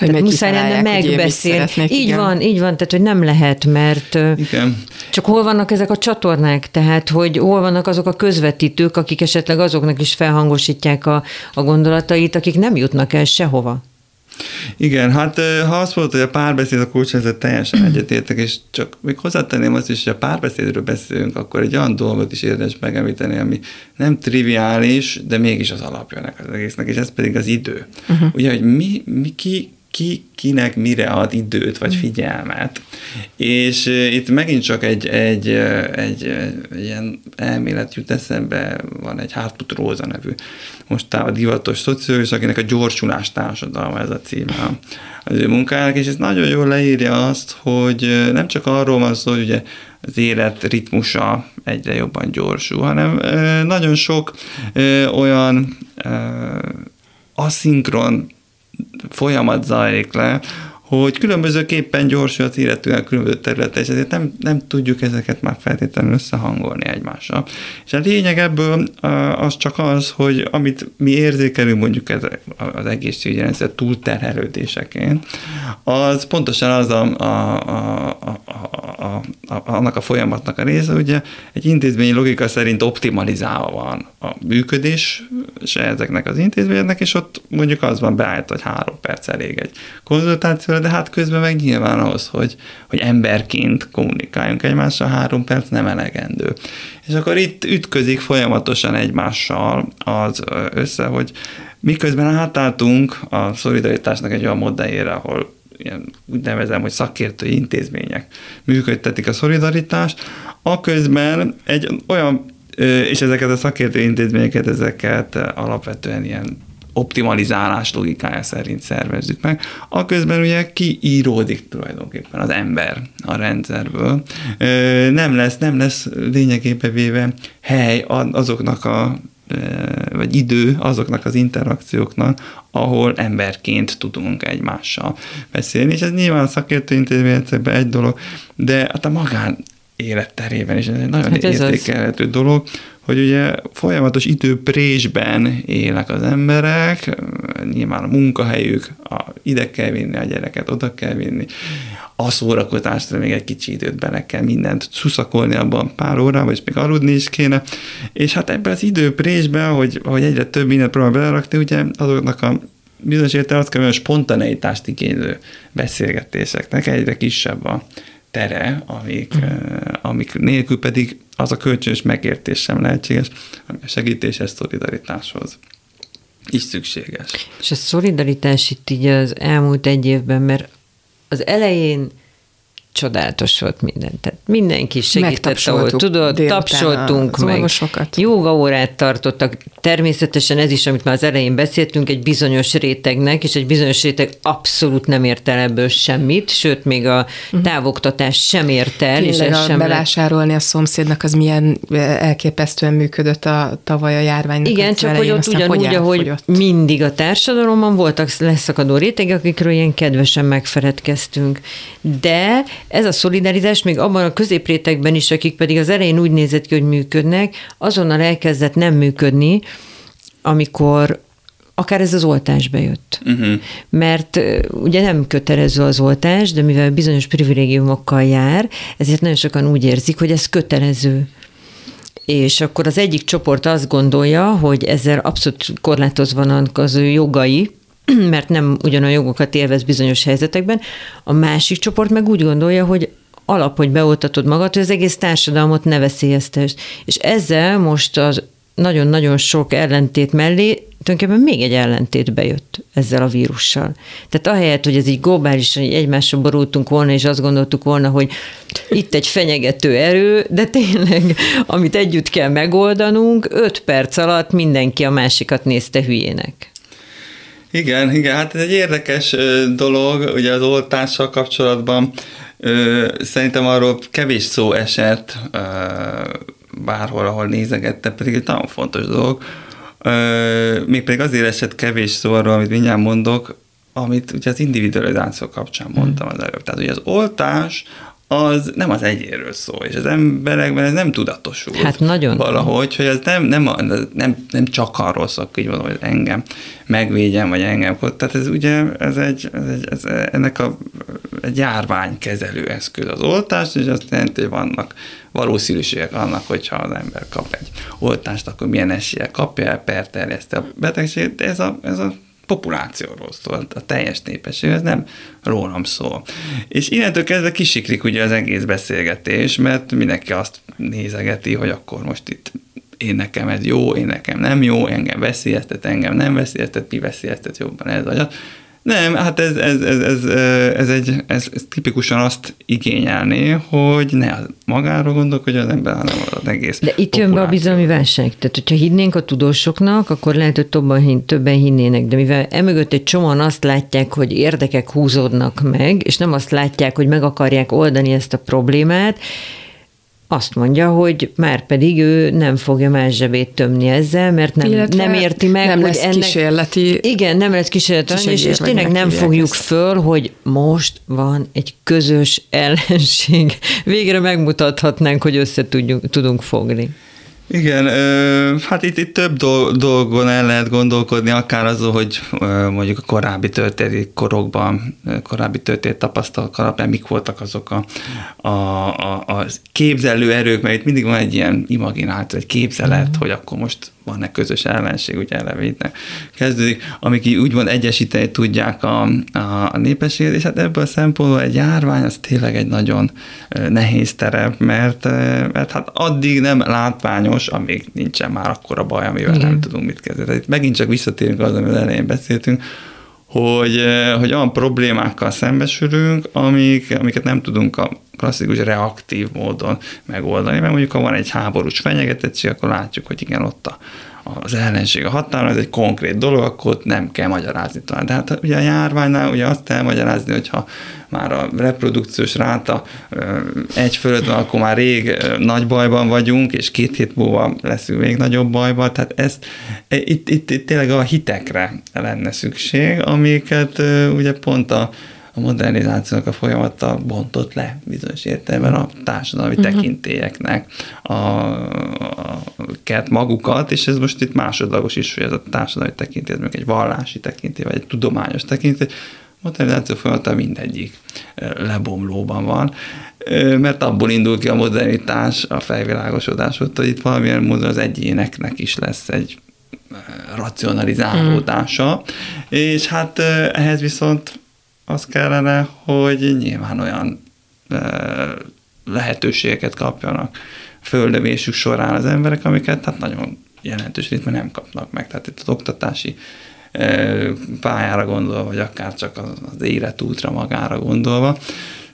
hogy muszáj lenne megbeszélni. Így igen. van, így van, tehát hogy nem lehet, mert igen. csak hol vannak ezek a csatornák, tehát hogy hol vannak azok a közvetítők, akik esetleg azoknak is felhangosítják a, a gondolatait, akik nem jutnak el sehova. Igen, hát ha azt mondod, hogy a párbeszéd a kulcs, ezzel teljesen egyetértek, és csak még hozzátenném azt is, hogy a párbeszédről beszélünk, akkor egy olyan dolgot is érdemes megemlíteni, ami nem triviális, de mégis az alapja ennek az egésznek, és ez pedig az idő. Uh-huh. Ugye, hogy mi, mi ki, ki kinek mire ad időt vagy mm. figyelmet. És itt megint csak egy, egy, egy, egy ilyen elmélet jut eszembe, van egy Hartmut Róza nevű most a divatos szociológus, akinek a gyorsulás társadalma ez a címe az ő munkájának, és ez nagyon jól leírja azt, hogy nem csak arról van szó, hogy ugye az élet ritmusa egyre jobban gyorsul, hanem nagyon sok olyan aszinkron folyamat zajlik le, hogy különbözőképpen gyorsul az illetően különböző területe, és ezért nem, nem tudjuk ezeket már feltétlenül összehangolni egymással. És a lényeg ebből az csak az, hogy amit mi érzékelünk mondjuk ez az egészségügyi rendszer túlterhelődéseként, az pontosan az a, a, a, a, a, a, annak a folyamatnak a része, ugye egy intézményi logika szerint optimalizálva van a működés se ezeknek az intézményeknek, és ott mondjuk az van beállt, hogy három perc elég egy konzultáció, de hát közben meg nyilván ahhoz, hogy, hogy emberként kommunikáljunk egymással, három perc nem elegendő. És akkor itt ütközik folyamatosan egymással az össze, hogy miközben átálltunk a szolidaritásnak egy olyan modelljére, ahol ilyen, úgy nevezem, hogy szakértői intézmények működtetik a szolidaritást, aközben egy olyan, és ezeket a szakértői intézményeket, ezeket alapvetően ilyen optimalizálás logikája szerint szervezzük meg, aközben ugye kiíródik tulajdonképpen az ember a rendszerből. Nem lesz, nem lesz lényegében véve hely azoknak a vagy idő azoknak az interakcióknak, ahol emberként tudunk egymással beszélni, és ez nyilván a szakértő intézményekben egy dolog, de hát a magán életterében is ez egy nagyon hát ez értékelhető az. dolog, hogy ugye folyamatos időprésben élek az emberek, nyilván a munkahelyük, a, ide kell vinni a gyereket, oda kell vinni, a szórakozásra még egy kicsi időt bele kell mindent szuszakolni abban pár órában, és még aludni is kéne. És hát ebben az időprésben, hogy, hogy egyre több mindent próbál belerakni, ugye azoknak a bizonyos értelemben a spontaneitást igénylő beszélgetéseknek egyre kisebb a tere, amik, mm. amik nélkül pedig az a kölcsönös megértés sem lehetséges, ami a segítéshez, szolidaritáshoz is szükséges. És a szolidaritás itt így az elmúlt egy évben, mert az elején csodálatos volt minden. Tehát mindenki segített, ahol tudod, tapsoltunk meg. órát tartottak. Természetesen ez is, amit már az elején beszéltünk, egy bizonyos rétegnek, és egy bizonyos réteg abszolút nem ért el ebből semmit, sőt, még a mhm. távoktatás sem ért el. Tényleg és ez sem bevásárolni a szomszédnak, az milyen elképesztően működött a tavaly a járvány. Igen, csak elején, hogy ott ugyanúgy, ahogy mindig a társadalomban voltak leszakadó rétegek, akikről ilyen kedvesen megfeledkeztünk. De ez a szolidaritás még abban a középrétegben is, akik pedig az elején úgy nézett ki, hogy működnek, azonnal elkezdett nem működni, amikor akár ez az oltás bejött. Uh-huh. Mert ugye nem kötelező az oltás, de mivel bizonyos privilégiumokkal jár, ezért nagyon sokan úgy érzik, hogy ez kötelező. És akkor az egyik csoport azt gondolja, hogy ezzel abszolút korlátozva vannak az ő jogai, <clears throat> mert nem ugyanolyan jogokat élvez bizonyos helyzetekben, a másik csoport meg úgy gondolja, hogy alap, hogy beoltatod magad, hogy az egész társadalmat ne veszélyeztesd. És ezzel most az nagyon-nagyon sok ellentét mellé tulajdonképpen még egy ellentét bejött ezzel a vírussal. Tehát ahelyett, hogy ez így globálisan így egymásra borultunk volna, és azt gondoltuk volna, hogy itt egy fenyegető erő, de tényleg, amit együtt kell megoldanunk, öt perc alatt mindenki a másikat nézte hülyének. Igen, igen, hát ez egy érdekes dolog, ugye az oltással kapcsolatban szerintem arról kevés szó esett bárhol, ahol nézegette, pedig egy nagyon fontos dolog. Még pedig azért esett kevés szó arról, amit mindjárt mondok, amit ugye az individualizáció kapcsán mondtam az előbb. Tehát ugye az oltás az nem az egyéről szól, és az emberekben ez nem tudatosul. Hát nagyon. Valahogy, hogy ez nem, nem, nem, nem csak arról szól, hogy valahogy hogy engem megvédjen, vagy engem. Tehát ez ugye, ez egy, ez egy ez, ennek a, egy járványkezelő eszköz az oltás, és azt jelenti, hogy vannak valószínűségek annak, hogyha az ember kap egy oltást, akkor milyen esélye kapja el, perterjeszte a betegséget, de ez a, ez a populációról szól, a teljes népesség, ez nem rólam szól. És innentől kezdve kisiklik ugye az egész beszélgetés, mert mindenki azt nézegeti, hogy akkor most itt én nekem ez jó, én nekem nem jó, engem veszélyeztet, engem nem veszélyeztet, ki veszélyeztet jobban ez vagy az. Nem, hát ez, ez, ez, ez, ez, egy, ez, ez tipikusan azt igényelné, hogy ne magáról gondolkodja az ember, hanem az egész De itt jön be a bizalmi válság. Tehát, hogyha hinnénk a tudósoknak, akkor lehet, hogy többen, többen hinnének, de mivel emögött egy csomóan azt látják, hogy érdekek húzódnak meg, és nem azt látják, hogy meg akarják oldani ezt a problémát, azt mondja, hogy már pedig ő nem fogja más zsebét tömni ezzel, mert nem, nem érti meg, nem hogy lesz ennek... kísérleti. Igen, nem lesz kísérleti, és, és tényleg nem fogjuk ezt. föl, hogy most van egy közös <laughs> ellenség. Végre megmutathatnánk, hogy össze tudjunk, tudunk fogni. Igen, hát itt, itt több dolgon el lehet gondolkodni, akár azon, hogy mondjuk a korábbi történeti korokban, korábbi történet tapasztalatok alapján mik voltak azok a, a, a, a képzelő erők, mert itt mindig van egy ilyen imagináció, egy képzelet, mm. hogy akkor most van-e közös ellenség, ugye elevétnek kezdődik, amik így úgymond egyesíteni tudják a, a, a népességet, és hát ebből a szempontból egy járvány az tényleg egy nagyon nehéz terep, mert, mert hát addig nem látványos, amíg nincsen már akkora baj, amivel Igen. nem tudunk mit kezdeni. Tehát itt megint csak visszatérünk az, amivel elején beszéltünk, hogy, hogy olyan problémákkal szembesülünk, amik, amiket nem tudunk a klasszikus reaktív módon megoldani, mert mondjuk ha van egy háborús fenyegetettség, akkor látjuk, hogy igen, ott a, az ellenség a határon, ez egy konkrét dolog, akkor ott nem kell magyarázni talán. De hát ugye a járványnál ugye azt kell magyarázni, hogyha már a reprodukciós ráta egy fölött van, akkor már rég nagy bajban vagyunk, és két hét múlva leszünk még nagyobb bajban, tehát ezt, e, itt, itt, itt tényleg a hitekre lenne szükség, amiket ugye pont a a modernizációnak a folyamata bontott le bizonyos értelemben a társadalmi uh-huh. tekintélyeknek a, a, a magukat, és ez most itt másodlagos is, hogy ez a társadalmi tekintély, ez egy vallási tekintély, vagy egy tudományos tekintély, modernizáció folyamata mindegyik lebomlóban van, mert abból indul ki a modernitás, a felvilágosodás, hogy itt valamilyen módon az egyéneknek is lesz egy racionalizálódása, mm. és hát ehhez viszont az kellene, hogy nyilván olyan lehetőségeket kapjanak földövésük során az emberek, amiket hát nagyon jelentős ritmen nem kapnak meg. Tehát itt az oktatási pályára gondolva, vagy akár csak az életútra magára gondolva.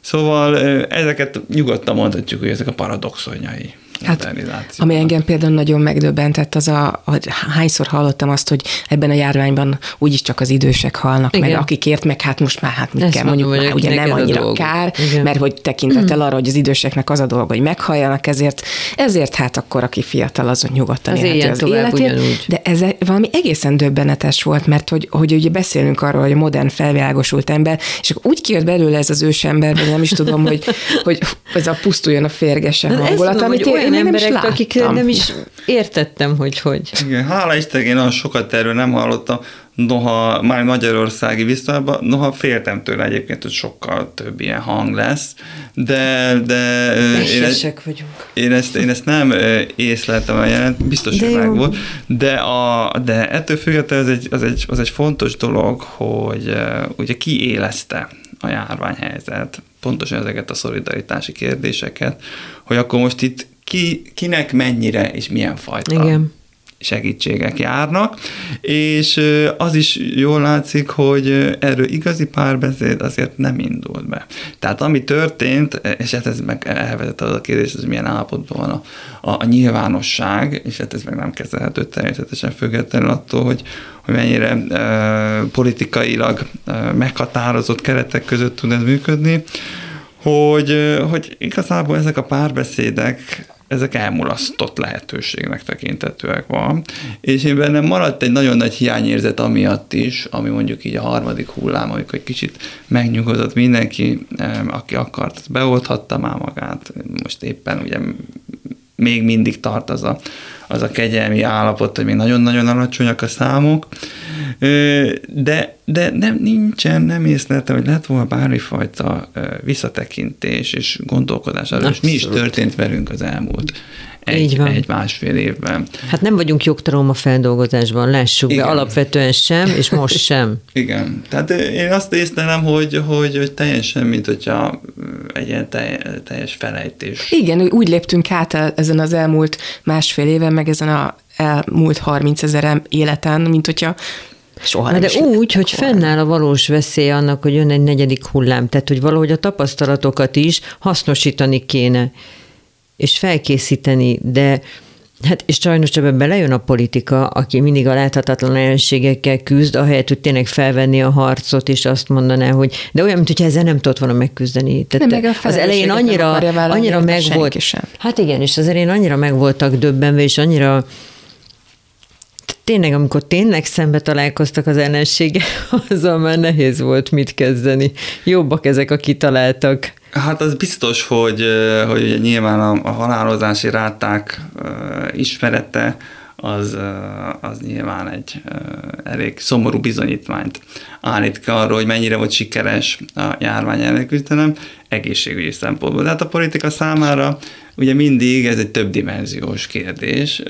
Szóval ezeket nyugodtan mondhatjuk, hogy ezek a paradoxonjai Hát, ami engem például nagyon megdöbbentett, az a, hogy hányszor hallottam azt, hogy ebben a járványban úgyis csak az idősek halnak Igen. meg, akikért meg hát most már hát mit Ezt kell mondjuk, mondjuk már ugye nem annyira kár, Igen. mert hogy tekintettel arra, hogy az időseknek az a dolga, hogy meghalljanak, ezért, ezért hát akkor aki fiatal, azon nyugodtan az élheti az életét. Ugyanúgy. De ez valami egészen döbbenetes volt, mert hogy, hogy ugye beszélünk arról, hogy a modern felvilágosult ember, és akkor úgy kijött belőle ez az ősember, hogy nem is tudom, hogy, hogy ez a pusztuljon a férgesen hangulat, amit én olyan emberek, nem akik nem is értettem, hogy hogy. Igen, hála Isten, én olyan sokat erről nem hallottam, noha már magyarországi viszonyban, noha féltem tőle egyébként, hogy sokkal több ilyen hang lesz, de, de én, ezt, vagyunk. Én, ezt, én ezt nem észleltem a jelent, biztos, hogy meg volt, de, a, de ettől függetlenül az egy, az, egy, az egy fontos dolog, hogy ugye kiélezte a járványhelyzet, pontosan ezeket a szolidaritási kérdéseket, hogy akkor most itt ki, kinek mennyire és milyen fajta Igen. segítségek járnak, és az is jól látszik, hogy erről igazi párbeszéd azért nem indult be. Tehát ami történt, és hát ez meg elvezet az a kérdés, hogy milyen állapotban van a, a, a nyilvánosság, és hát ez meg nem kezelhető természetesen függetlenül attól, hogy, hogy mennyire e, politikailag e, meghatározott keretek között tud ez működni, hogy, hogy igazából ezek a párbeszédek ezek elmulasztott lehetőségnek tekintetőek van, és én bennem maradt egy nagyon nagy hiányérzet amiatt is, ami mondjuk így a harmadik hullám, amikor egy kicsit megnyugodott mindenki, aki akart, beolthatta már magát, most éppen ugye még mindig tart az a, az a kegyelmi állapot, hogy még nagyon-nagyon alacsonyak a számok, de, de nem, nincsen, nem észleltem, hogy lett volna bármifajta visszatekintés és gondolkodás arra, és mi is történt velünk az elmúlt egy, egy másfél évben. Hát nem vagyunk jogtalom feldolgozásban, lássuk, Igen. de alapvetően sem, és most sem. <laughs> Igen. Tehát én azt észlelem, hogy, hogy, hogy teljesen, mint hogyha egy ilyen teljes felejtés. Igen, úgy léptünk át ezen az elmúlt másfél éven, meg ezen a elmúlt 30 ezer életen, mint hogyha Soha nem de úgy, hogy fennáll a valós veszély annak, hogy jön egy negyedik hullám, tehát hogy valahogy a tapasztalatokat is hasznosítani kéne, és felkészíteni, de Hát és sajnos ebben belejön a politika, aki mindig a láthatatlan ellenségekkel küzd, ahelyett, hogy tényleg felvenni a harcot, és azt mondaná, hogy de olyan, mintha ezzel nem tudott volna megküzdeni. Tehát nem, meg az elején annyira, annyira megvolt. Hát igen, és az elején annyira megvoltak döbbenve, és annyira tényleg, amikor tényleg szembe találkoztak az ellensége, <laughs> azzal már nehéz volt mit kezdeni. Jobbak ezek a kitaláltak. Hát az biztos, hogy, hogy ugye nyilván a, a halálozási ráták ismerete az, az nyilván egy elég szomorú bizonyítványt állít ki arról, hogy mennyire volt sikeres a járvány ellen küzdelem egészségügyi szempontból. De hát a politika számára ugye mindig ez egy többdimenziós kérdés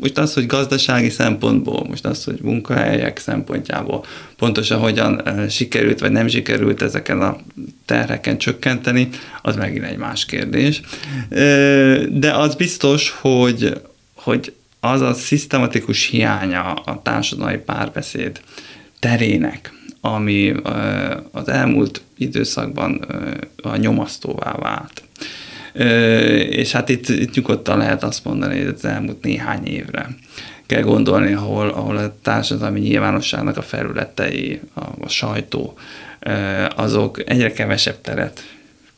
most az, hogy gazdasági szempontból, most az, hogy munkahelyek szempontjából pontosan hogyan sikerült vagy nem sikerült ezeken a terheken csökkenteni, az megint egy más kérdés. De az biztos, hogy, hogy az a szisztematikus hiánya a társadalmi párbeszéd terének, ami az elmúlt időszakban a nyomasztóvá vált és hát itt, itt nyugodtan lehet azt mondani, hogy az elmúlt néhány évre kell gondolni, ahol, ahol a társadalmi nyilvánosságnak a felületei, a, a sajtó, azok egyre kevesebb teret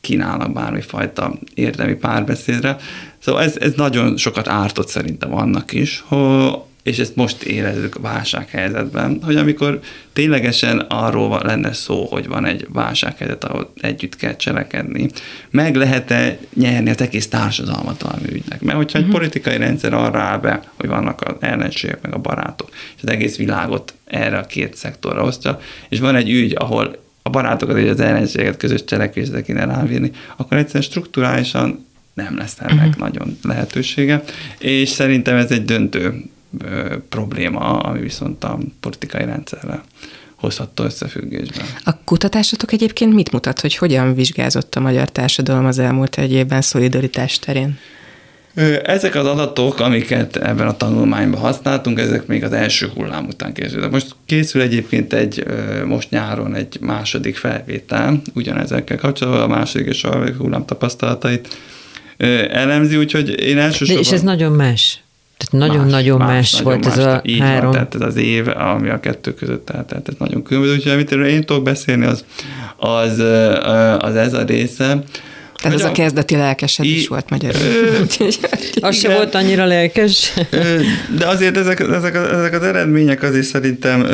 kínálnak bármifajta érdemi párbeszédre. Szóval ez, ez nagyon sokat ártott szerintem annak is, hogy és ezt most érezzük válsághelyzetben, hogy amikor ténylegesen arról lenne szó, hogy van egy válsághelyzet, ahol együtt kell cselekedni, meg lehet-e nyerni az egész társadalmat valami ügynek? Mert hogyha egy uh-huh. politikai rendszer arra áll be, hogy vannak az ellenségek, meg a barátok, és az egész világot erre a két szektorra osztja, és van egy ügy, ahol a barátokat és az ellenséget közös cselekvésre kéne rávinni, akkor egyszerűen strukturálisan nem lesz ennek uh-huh. nagyon lehetősége, és szerintem ez egy döntő ö, probléma, ami viszont a politikai rendszerrel hozhatta összefüggésben. A kutatásatok egyébként mit mutat, hogy hogyan vizsgázott a magyar társadalom az elmúlt egy évben szolidaritás terén? Ezek az adatok, amiket ebben a tanulmányban használtunk, ezek még az első hullám után készültek. Most készül egyébként egy, most nyáron egy második felvétel, ugyanezekkel kapcsolatban a második és a hullám tapasztalatait elemzi, úgyhogy én elsősorban... De és ez nagyon más. Tehát nagyon-nagyon más, más, más volt más, ez a így három. Van, tehát ez az év, ami a kettő között tehát, tehát ez nagyon különböző. Úgyhogy amit én tudok beszélni, az, az, az ez a része. Tehát ez a kezdeti lelkesedés volt magyarul. <laughs> az se volt annyira lelkes. De azért ezek, ezek, ezek az eredmények azért szerintem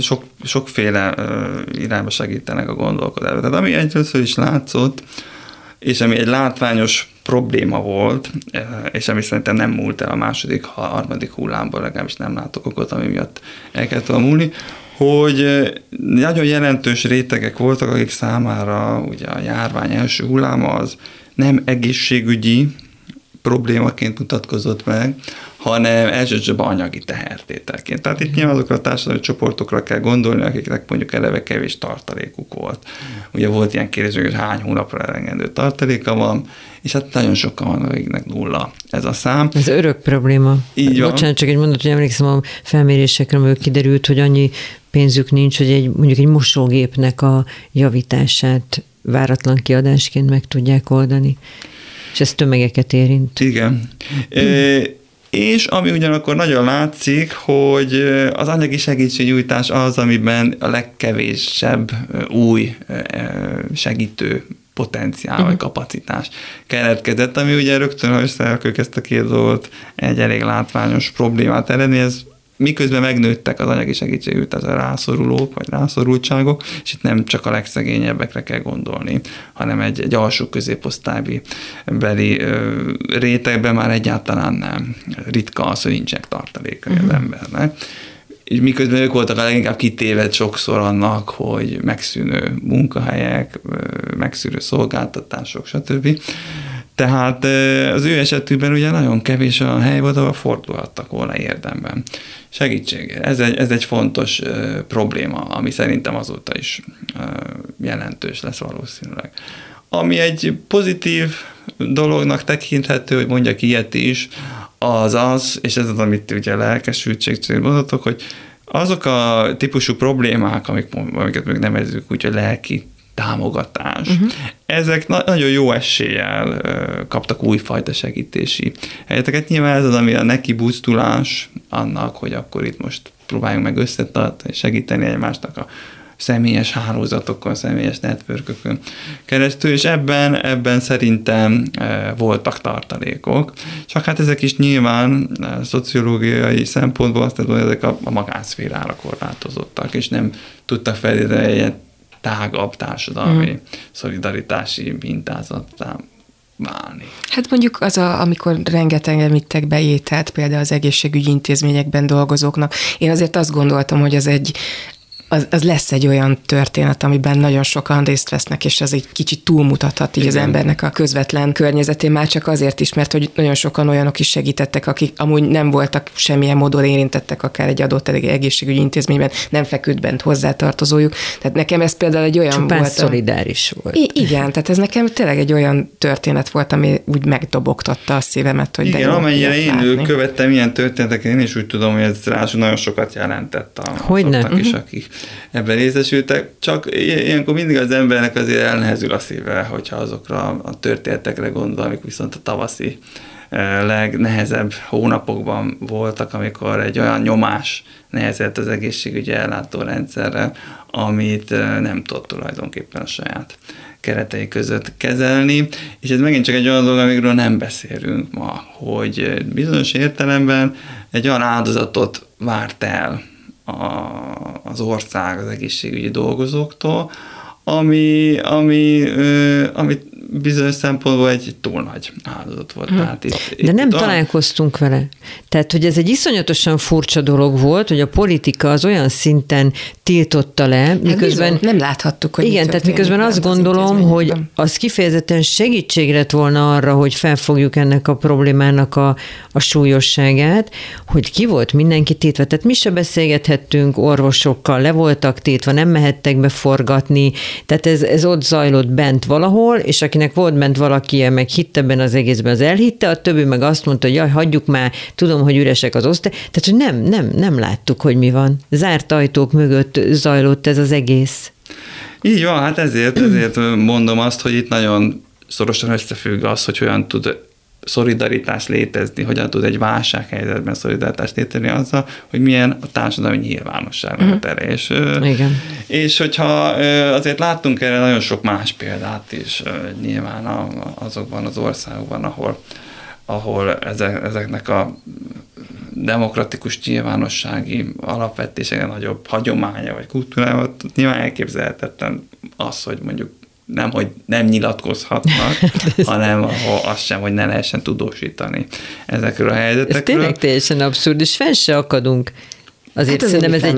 sok, sokféle irányba segítenek a gondolkodásba. Tehát ami egyrészt is látszott, és ami egy látványos probléma volt, és ami szerintem nem múlt el a második, ha a harmadik hullámban, legalábbis nem látok okot, ami miatt el kellett volna múlni, hogy nagyon jelentős rétegek voltak, akik számára ugye a járvány első hulláma az nem egészségügyi problémaként mutatkozott meg, hanem elsősorban anyagi tehertételként. Tehát itt nyilván azokra a társadalmi csoportokra kell gondolni, akiknek mondjuk eleve kevés tartalékuk volt. Ugye volt ilyen kérdés, hogy hány hónapra elegendő tartaléka van, és hát nagyon sokan van, akiknek nulla ez a szám. Ez örök probléma. Így van. Bocsánat, csak egy mondat, hogy emlékszem a felmérésekre, amiből kiderült, hogy annyi pénzük nincs, hogy egy, mondjuk egy mosógépnek a javítását váratlan kiadásként meg tudják oldani. És ez tömegeket érint. Igen. E, és ami ugyanakkor nagyon látszik, hogy az anyagi segítségnyújtás az, amiben a legkevésebb új segítő potenciál vagy kapacitás keletkezett, ami ugye rögtön, ha összeelkök ezt a két dolgot, egy elég látványos problémát eredni, ez miközben megnőttek az anyagi segítségült a rászorulók, vagy rászorultságok, és itt nem csak a legszegényebbekre kell gondolni, hanem egy, egy alsó középosztályi beli ö, rétegben már egyáltalán nem. Ritka az, hogy nincsenek tartalékai uh-huh. az mhm. embernek. És miközben ők voltak a leginkább kitéved sokszor annak, hogy megszűnő munkahelyek, megszűnő szolgáltatások, stb. Tehát az ő esetükben ugye nagyon kevés a hely volt, ahol fordulhattak volna érdemben. Segítség. Ez egy, ez egy fontos probléma, ami szerintem azóta is jelentős lesz valószínűleg. Ami egy pozitív dolognak tekinthető, hogy mondjak ilyet is, az az, és ez az, amit ugye lelkesültség mondhatok, hogy azok a típusú problémák, amik, amiket még nevezzük úgy, hogy lelki támogatás. Uh-huh. Ezek na- nagyon jó eséllyel uh, kaptak újfajta segítési helyeteket. Nyilván ez az, ami a neki buzdulás annak, hogy akkor itt most próbáljunk meg összetartani, segíteni egymásnak a személyes hálózatokon, személyes networkökön keresztül, és ebben, ebben szerintem e, voltak tartalékok. Csak hát ezek is nyilván e, szociológiai szempontból azt hogy ezek a, a magánszférára korlátozottak, és nem tudtak egy tágabb társadalmi mm. szolidaritási mintázattá válni. Hát mondjuk az, a, amikor rengeteg említek be ételt, például az egészségügyi intézményekben dolgozóknak, én azért azt gondoltam, hogy az egy az, az lesz egy olyan történet, amiben nagyon sokan részt vesznek, és az egy kicsit túlmutathat így Igen. az embernek a közvetlen környezetén, már csak azért is, mert hogy nagyon sokan olyanok is segítettek, akik amúgy nem voltak semmilyen módon érintettek akár egy adott egészségügyi intézményben, nem feküdt bent hozzátartozójuk. Tehát nekem ez például egy olyan Csupán volt. szolidáris volt. I- igen, tehát ez nekem tényleg egy olyan történet volt, ami úgy megdobogtatta a szívemet, hogy Igen, de amennyire én látni. követtem ilyen történeteket, én is úgy tudom, hogy ez rá nagyon sokat jelentett a, Hogyne? is, uh-huh. akik ebben részesültek, csak ilyenkor mindig az embernek azért elnehezül a szíve, hogyha azokra a történetekre gondol, amik viszont a tavaszi legnehezebb hónapokban voltak, amikor egy olyan nyomás nehezett az egészségügyi ellátórendszerre, amit nem tudott tulajdonképpen a saját keretei között kezelni, és ez megint csak egy olyan dolog, amikről nem beszélünk ma, hogy bizonyos értelemben egy olyan áldozatot várt el a, az ország az egészségügyi dolgozóktól, ami, ami, amit bizonyos szempontból egy túl nagy áldozat volt. Hm. Tehát itt, De nem itt találkoztunk vele. Tehát, hogy ez egy iszonyatosan furcsa dolog volt, hogy a politika az olyan szinten tiltotta le, hát miközben... Bizony, nem láthattuk, hogy Igen, tehát miközben azt gondolom, hogy az kifejezetten segítség lett volna arra, hogy felfogjuk ennek a problémának a, a súlyosságát, hogy ki volt mindenki tétve. Tehát mi se beszélgethettünk orvosokkal, le voltak tétve, nem mehettek beforgatni, tehát ez, ez ott zajlott bent valahol, és akinek volt bent valaki, meg hitt ebben az egészben, az elhitte, a többi meg azt mondta, hogy jaj, hagyjuk már, tudom, hogy üresek az osztály. Tehát, hogy nem, nem, nem láttuk, hogy mi van. Zárt ajtók mögött zajlott ez az egész. Így van, hát ezért, ezért mondom azt, hogy itt nagyon szorosan összefügg az, hogy olyan tud szolidaritás létezni, hogyan tud egy válsághelyzetben szolidaritás létezni azzal, hogy milyen a társadalmi nyilvánosság uh-huh. Mhm. erre. És, Igen. és hogyha azért láttunk erre nagyon sok más példát is nyilván azokban az országokban, ahol, ahol ezeknek a demokratikus nyilvánossági alapvetések nagyobb hagyománya vagy kultúrája, nyilván elképzelhetetlen az, hogy mondjuk nem, hogy nem nyilatkozhatnak, <laughs> hanem ahol azt sem, hogy ne lehessen tudósítani ezekről a helyzetekről. Ez tényleg teljesen abszurd, és fel se akadunk. Azért hát szerintem ez egy...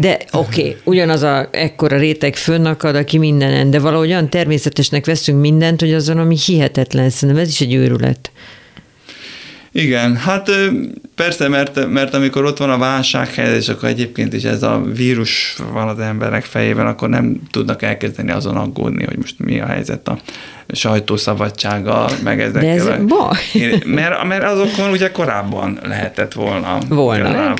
De oké, okay, ugyanaz a ekkora réteg fönnakad, aki mindenen, de valahogy olyan természetesnek veszünk mindent, hogy azon, ami hihetetlen, szerintem ez is egy őrület. Igen, hát persze, mert, mert amikor ott van a válsághelyzet, és akkor egyébként is ez a vírus van az emberek fejében, akkor nem tudnak elkezdeni azon aggódni, hogy most mi a helyzet a sajtószabadsága, meg ezekkel. De ez a... baj. Mert, mert azokon ugye korábban lehetett volna, volna.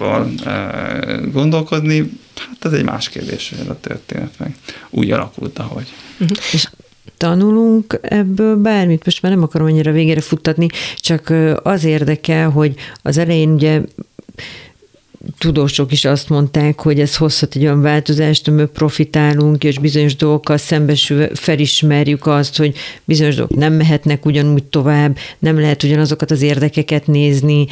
gondolkodni, hát ez egy más kérdés, hogy ez a történet meg úgy alakult, ahogy. Uh-huh. És tanulunk ebből bármit, most már nem akarom annyira végére futtatni, csak az érdekel, hogy az elején ugye tudósok is azt mondták, hogy ez hozhat egy olyan változást, amiben profitálunk, és bizonyos dolgokkal szembesülve felismerjük azt, hogy bizonyos dolgok nem mehetnek ugyanúgy tovább, nem lehet ugyanazokat az érdekeket nézni,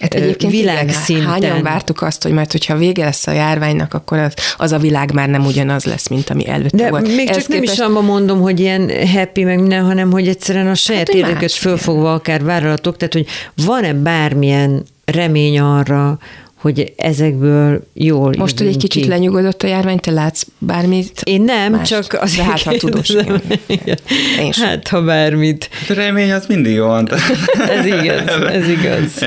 Hát egyébként világszinten. Igen, hányan vártuk azt, hogy mert hogyha vége lesz a járványnak, akkor az, az a világ már nem ugyanaz lesz, mint ami előtte De volt. még csak képest... nem is abban mondom, hogy ilyen happy, meg minden, hanem hogy egyszerűen a saját hát, érdeket fölfogva akár vállalatok, tehát hogy van-e bármilyen remény arra, hogy ezekből jól Most, hogy egy kicsit ki. lenyugodott a járvány, te látsz bármit? Én nem, mást. csak az De hát, ha tudós. <laughs> Én sem. Hát, ha bármit. A remény az mindig van. <laughs> ez igaz, ez igaz.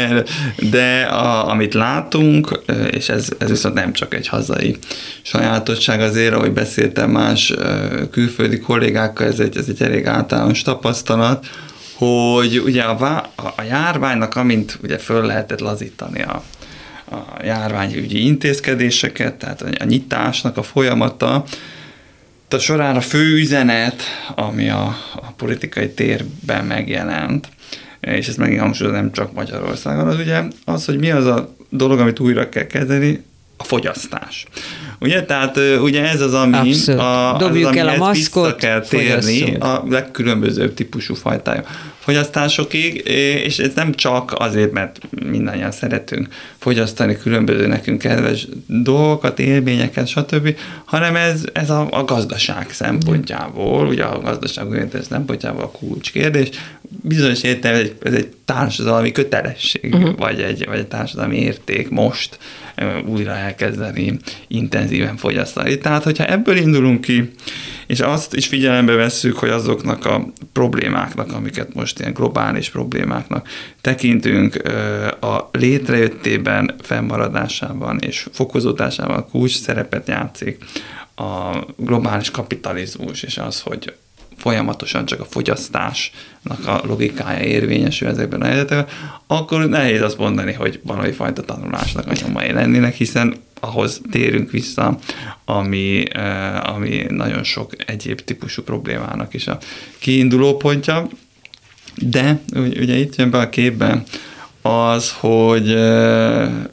De a, amit látunk, és ez, ez viszont nem csak egy hazai sajátosság azért, ahogy beszéltem más külföldi kollégákkal, ez egy, ez egy elég általános tapasztalat, hogy ugye a, a járványnak, amint ugye föl lehetett lazítani a a járványügyi intézkedéseket, tehát a nyitásnak a folyamata, a során a fő üzenet, ami a, a politikai térben megjelent, és ezt megint hangsúlyozom, nem csak Magyarországon, az ugye az, hogy mi az a dolog, amit újra kell kezdeni, a fogyasztás. Ugye, tehát ugye ez az, ami, Abszolút. a, az, Dobjuk az, el a maszkot, vissza kell térni fogyasszunk. a legkülönbözőbb típusú fajtája fogyasztásokig, és ez nem csak azért, mert mindannyian szeretünk fogyasztani különböző nekünk kedves dolgokat, élményeket, stb., hanem ez, ez a, a gazdaság szempontjából, ugye a gazdaság szempontjából a kulcskérdés, bizonyos értelemben ez egy társadalmi kötelesség, uh-huh. vagy, egy, vagy egy társadalmi érték most újra elkezdeni intenzíven fogyasztani. Tehát, hogyha ebből indulunk ki, és azt is figyelembe vesszük, hogy azoknak a problémáknak, amiket most ilyen globális problémáknak tekintünk, a létrejöttében, fennmaradásában és fokozódásában kulcs szerepet játszik a globális kapitalizmus, és az, hogy folyamatosan csak a fogyasztásnak a logikája érvényesül ezekben a helyzetekben, akkor nehéz azt mondani, hogy valami fajta tanulásnak a nyomai lennének, hiszen ahhoz térünk vissza, ami, eh, ami nagyon sok egyéb típusú problémának is a kiinduló pontja. De ugye itt jön be a képbe az, hogy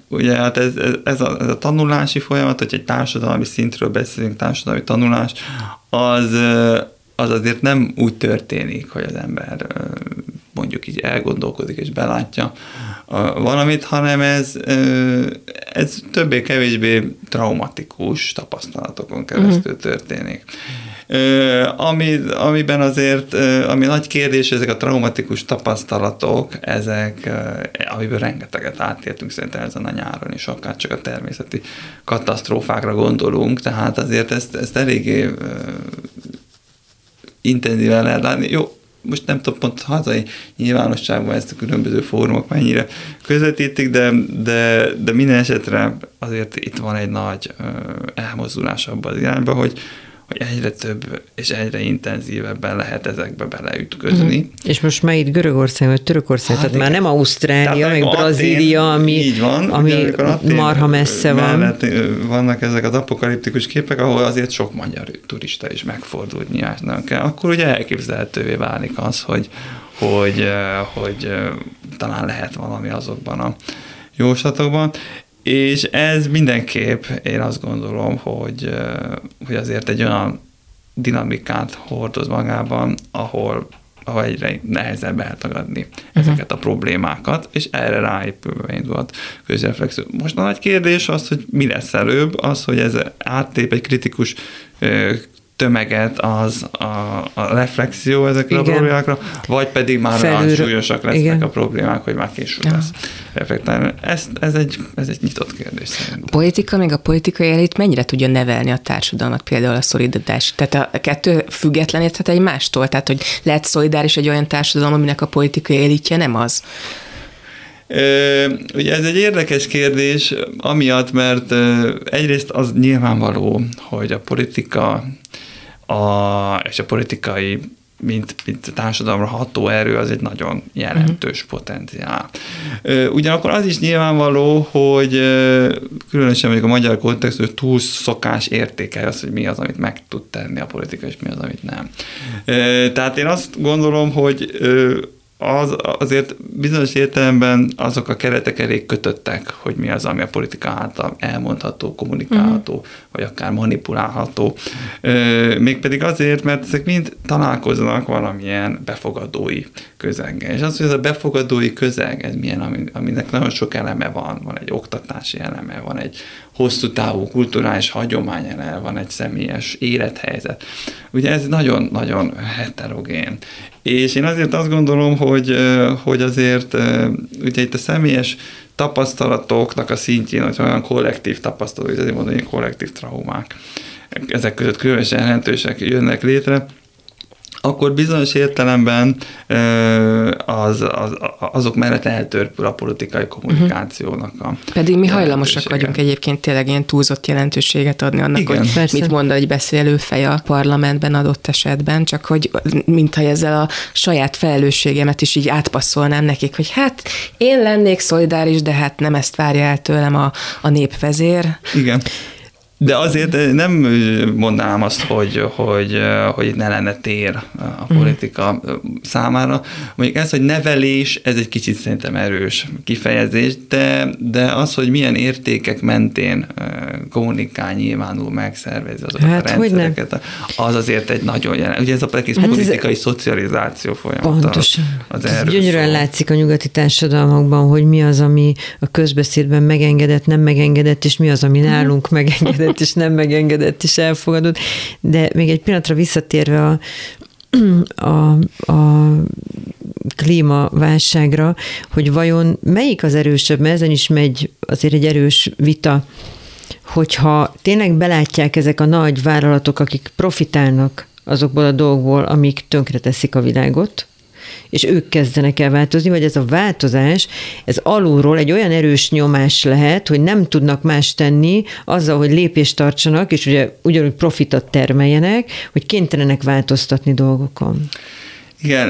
ugye hát ez, ez, a, ez a tanulási folyamat, hogy egy társadalmi szintről beszélünk, társadalmi tanulás, az, az azért nem úgy történik, hogy az ember mondjuk így elgondolkodik és belátja valamit, hanem ez, ez többé-kevésbé traumatikus tapasztalatokon keresztül uh-huh. történik. Ami, amiben azért, ami nagy kérdés, ezek a traumatikus tapasztalatok, ezek, amiből rengeteget átértünk szerintem ezen a nyáron is, akár csak a természeti katasztrófákra gondolunk, tehát azért ezt, ezt eléggé intenzíven lehet látni. Jó, most nem tudom pont hazai nyilvánosságban ezt a különböző fórumok mennyire közvetítik, de, de, de minden esetre azért itt van egy nagy elmozdulás abban az irányba, hogy, hogy egyre több és egyre intenzívebben lehet ezekbe beleütközni. Uh-huh. És most már itt Görögország vagy Törökország, hát tehát igen. már nem Ausztrália, meg Brazília, ami, így van, ami marha messze van. Vannak ezek az apokaliptikus képek, ahol azért sok magyar turista is megfordult nyilván kell. Akkor ugye elképzelhetővé válik az, hogy, hogy, hogy talán lehet valami azokban a jóslatokban. És ez mindenképp, én azt gondolom, hogy, hogy azért egy olyan dinamikát hordoz magában, ahol, ahol egyre nehezebb eltagadni uh-huh. ezeket a problémákat, és erre ráépülve indult közreflexió. Most a nagy kérdés az, hogy mi lesz előbb, az, hogy ez áttép egy kritikus tömeget az a, a reflexió ezekre Igen. a problémákra, vagy pedig már Felül... olyan súlyosak lesznek Igen. a problémák, hogy már később lesz reflektálni. Ez, ez, egy, ez egy nyitott kérdés szerintem. A politika, még a politikai elit mennyire tudja nevelni a társadalmat, például a szolidaritás? Tehát a kettő függetleníthet egymástól? Tehát, hogy lehet szolidáris egy olyan társadalom, aminek a politikai elitje nem az? Ugye ez egy érdekes kérdés, amiatt, mert egyrészt az nyilvánvaló, hogy a politika a, és a politikai mint, mint társadalomra ható erő, az egy nagyon jelentős uh-huh. potenciál. Ugyanakkor az is nyilvánvaló, hogy különösen mondjuk a magyar kontextus túl szokás értékel az, hogy mi az, amit meg tud tenni a politika, és mi az, amit nem. Tehát én azt gondolom, hogy az azért bizonyos értelemben azok a keretek elég kötöttek, hogy mi az, ami a politika által elmondható, kommunikálható, uh-huh. vagy akár manipulálható. Mégpedig azért, mert ezek mind találkoznak valamilyen befogadói közeggel. És az, hogy ez a befogadói közeg, ez milyen, aminek nagyon sok eleme van, van egy oktatási eleme, van egy hosszú távú kulturális hagyomány eleme, van egy személyes élethelyzet. Ugye ez nagyon-nagyon heterogén. És én azért azt gondolom, hogy, hogy azért ugye itt a személyes tapasztalatoknak a szintjén, hogy olyan kollektív tapasztalatok, azért mondom, hogy kollektív traumák, ezek között különösen jelentősek jönnek létre, akkor bizonyos értelemben az, az, azok mellett eltörpül a politikai kommunikációnak a Pedig mi hajlamosak vagyunk egyébként tényleg ilyen túlzott jelentőséget adni annak, Igen, hogy persze. mit mond egy beszélőfej a parlamentben adott esetben, csak hogy mintha ezzel a saját felelősségemet is így átpasszolnám nekik, hogy hát én lennék szolidáris, de hát nem ezt várja el tőlem a, a népvezér. Igen. De azért nem mondanám azt, hogy, hogy, hogy ne lenne tér a mhm. politika számára. Mondjuk ez, hogy nevelés, ez egy kicsit szerintem erős kifejezés, de, de az, hogy milyen értékek mentén kommunikál, nyilvánul, megszervezi azokat hát, a rendszereket, az azért egy nagyon jelen. Ugye ez a egész hát politikai ez szocializáció folyamata. Pontosan. Az ez gyönyörűen szó. látszik a nyugati társadalmakban, hogy mi az, ami a közbeszédben megengedett, nem megengedett, és mi az, ami nálunk megengedett megengedett és nem megengedett és elfogadott. De még egy pillanatra visszatérve a, <clears throat> a, a klímaválságra, hogy vajon melyik az erősebb, mert ezen is megy azért egy erős vita, hogyha tényleg belátják ezek a nagy vállalatok, akik profitálnak azokból a dolgokból, amik tönkreteszik a világot, és ők kezdenek el változni, vagy ez a változás, ez alulról egy olyan erős nyomás lehet, hogy nem tudnak más tenni azzal, hogy lépést tartsanak, és ugye ugyanúgy profitat termeljenek, hogy kénytelenek változtatni dolgokon. Igen,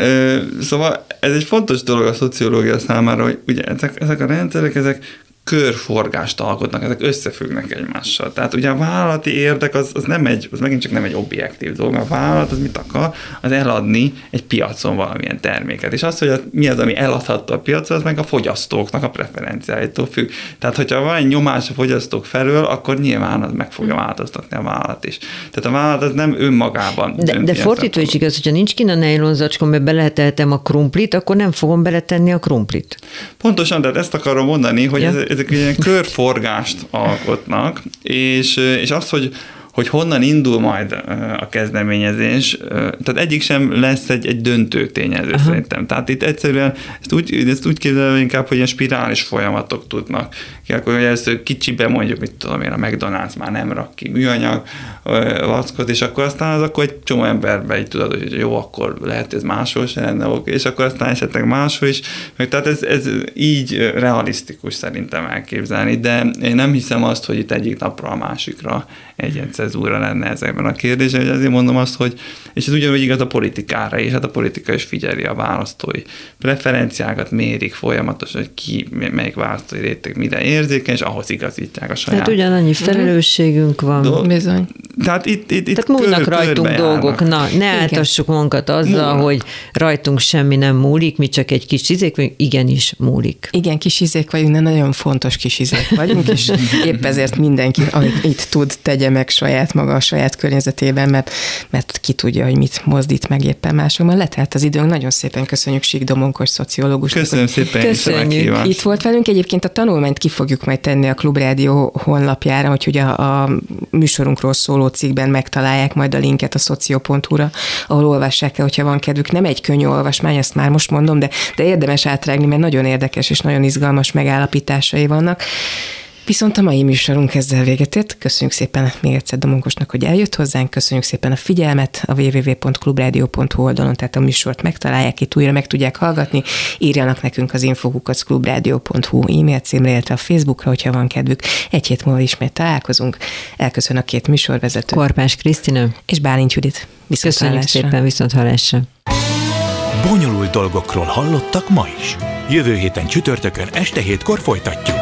szóval ez egy fontos dolog a szociológia számára, hogy ugye ezek, ezek a rendszerek, ezek körforgást alkotnak, ezek összefüggnek egymással. Tehát ugye a vállalati érdek az, az nem egy, az megint csak nem egy objektív dolog, a vállalat az mit akar? Az eladni egy piacon valamilyen terméket. És az, hogy mi az, ami eladható a piacon, az meg a fogyasztóknak a preferenciáitól függ. Tehát, hogyha van egy nyomás a fogyasztók felől, akkor nyilván az meg fogja változtatni a vállalat is. Tehát a vállalat az nem önmagában. De, de fordítva is igaz, hogyha nincs kint a nejlon zacskon, mert beleteltem a krumplit, akkor nem fogom beletenni a krumplit. Pontosan, tehát ezt akarom mondani, hogy ja. ez, ezek ilyen körforgást alkotnak, és, és az, hogy hogy honnan indul majd a kezdeményezés, tehát egyik sem lesz egy, egy döntő tényező Aha. szerintem. Tehát itt egyszerűen ezt úgy, ezt úgy képzelem inkább, hogy ilyen spirális folyamatok tudnak. Akkor, hogy ezt kicsibe mondjuk, mit tudom én, a McDonald's már nem rak ki műanyag vackot, és akkor aztán az akkor egy csomó emberbe így tudod, hogy jó, akkor lehet ez máshol se lenne, és akkor aztán esetleg máshol is. Meg, tehát ez, ez így realisztikus szerintem elképzelni, de én nem hiszem azt, hogy itt egyik napra a másikra egy cezúra lenne ezekben a kérdésben, hogy azért mondom azt, hogy, és ez ugyanúgy igaz a politikára is, hát a politika is figyeli a választói preferenciákat, mérik folyamatosan, hogy ki, melyik választói réteg mire érzékeny, és ahhoz igazítják a saját. Tehát ugyanannyi mhm. felelősségünk van. Do- Bizony. Tehát itt, itt, itt Tehát múlnak kör, rajtunk dolgok. Na, ne áltassuk magunkat azzal, múlnak. hogy rajtunk semmi nem múlik, mi csak egy kis izék vagyunk, igenis múlik. Igen, kis izék vagyunk, de nagyon fontos kis izék vagyunk, és <laughs> épp ezért mindenki, amit itt tud, tegye meg saját maga a saját környezetében, mert, mert ki tudja, hogy mit mozdít meg éppen másokban. Letelt az időnk, nagyon szépen köszönjük Sík Domonkos szociológus. Köszönöm szépen. Köszönjük. Itt volt velünk. Egyébként a tanulmányt ki fogjuk majd tenni a Klubrádió honlapjára, hogy a, a műsorunkról szóló cikkben megtalálják majd a linket a szoció.hu-ra, ahol olvassák el, hogyha van kedvük. Nem egy könnyű olvasmány, ezt már most mondom, de, de érdemes átrágni, mert nagyon érdekes és nagyon izgalmas megállapításai vannak. Viszont a mai műsorunk ezzel véget ért. Köszönjük szépen még egyszer Domonkosnak, hogy eljött hozzánk, köszönjük szépen a figyelmet a www.clubradio.hu oldalon, tehát a műsort megtalálják, itt újra meg tudják hallgatni, írjanak nekünk az infokukaclubradio.hu e-mail címre, illetve a Facebookra, hogyha van kedvük. Egy hét múlva ismét találkozunk. Elköszön a két műsorvezető. Korpás Krisztina. És Bálint Judit. Viszont Köszönjük hallásra. szépen, viszont hallásra. Bonyolult dolgokról hallottak ma is. Jövő héten csütörtökön este hétkor folytatjuk.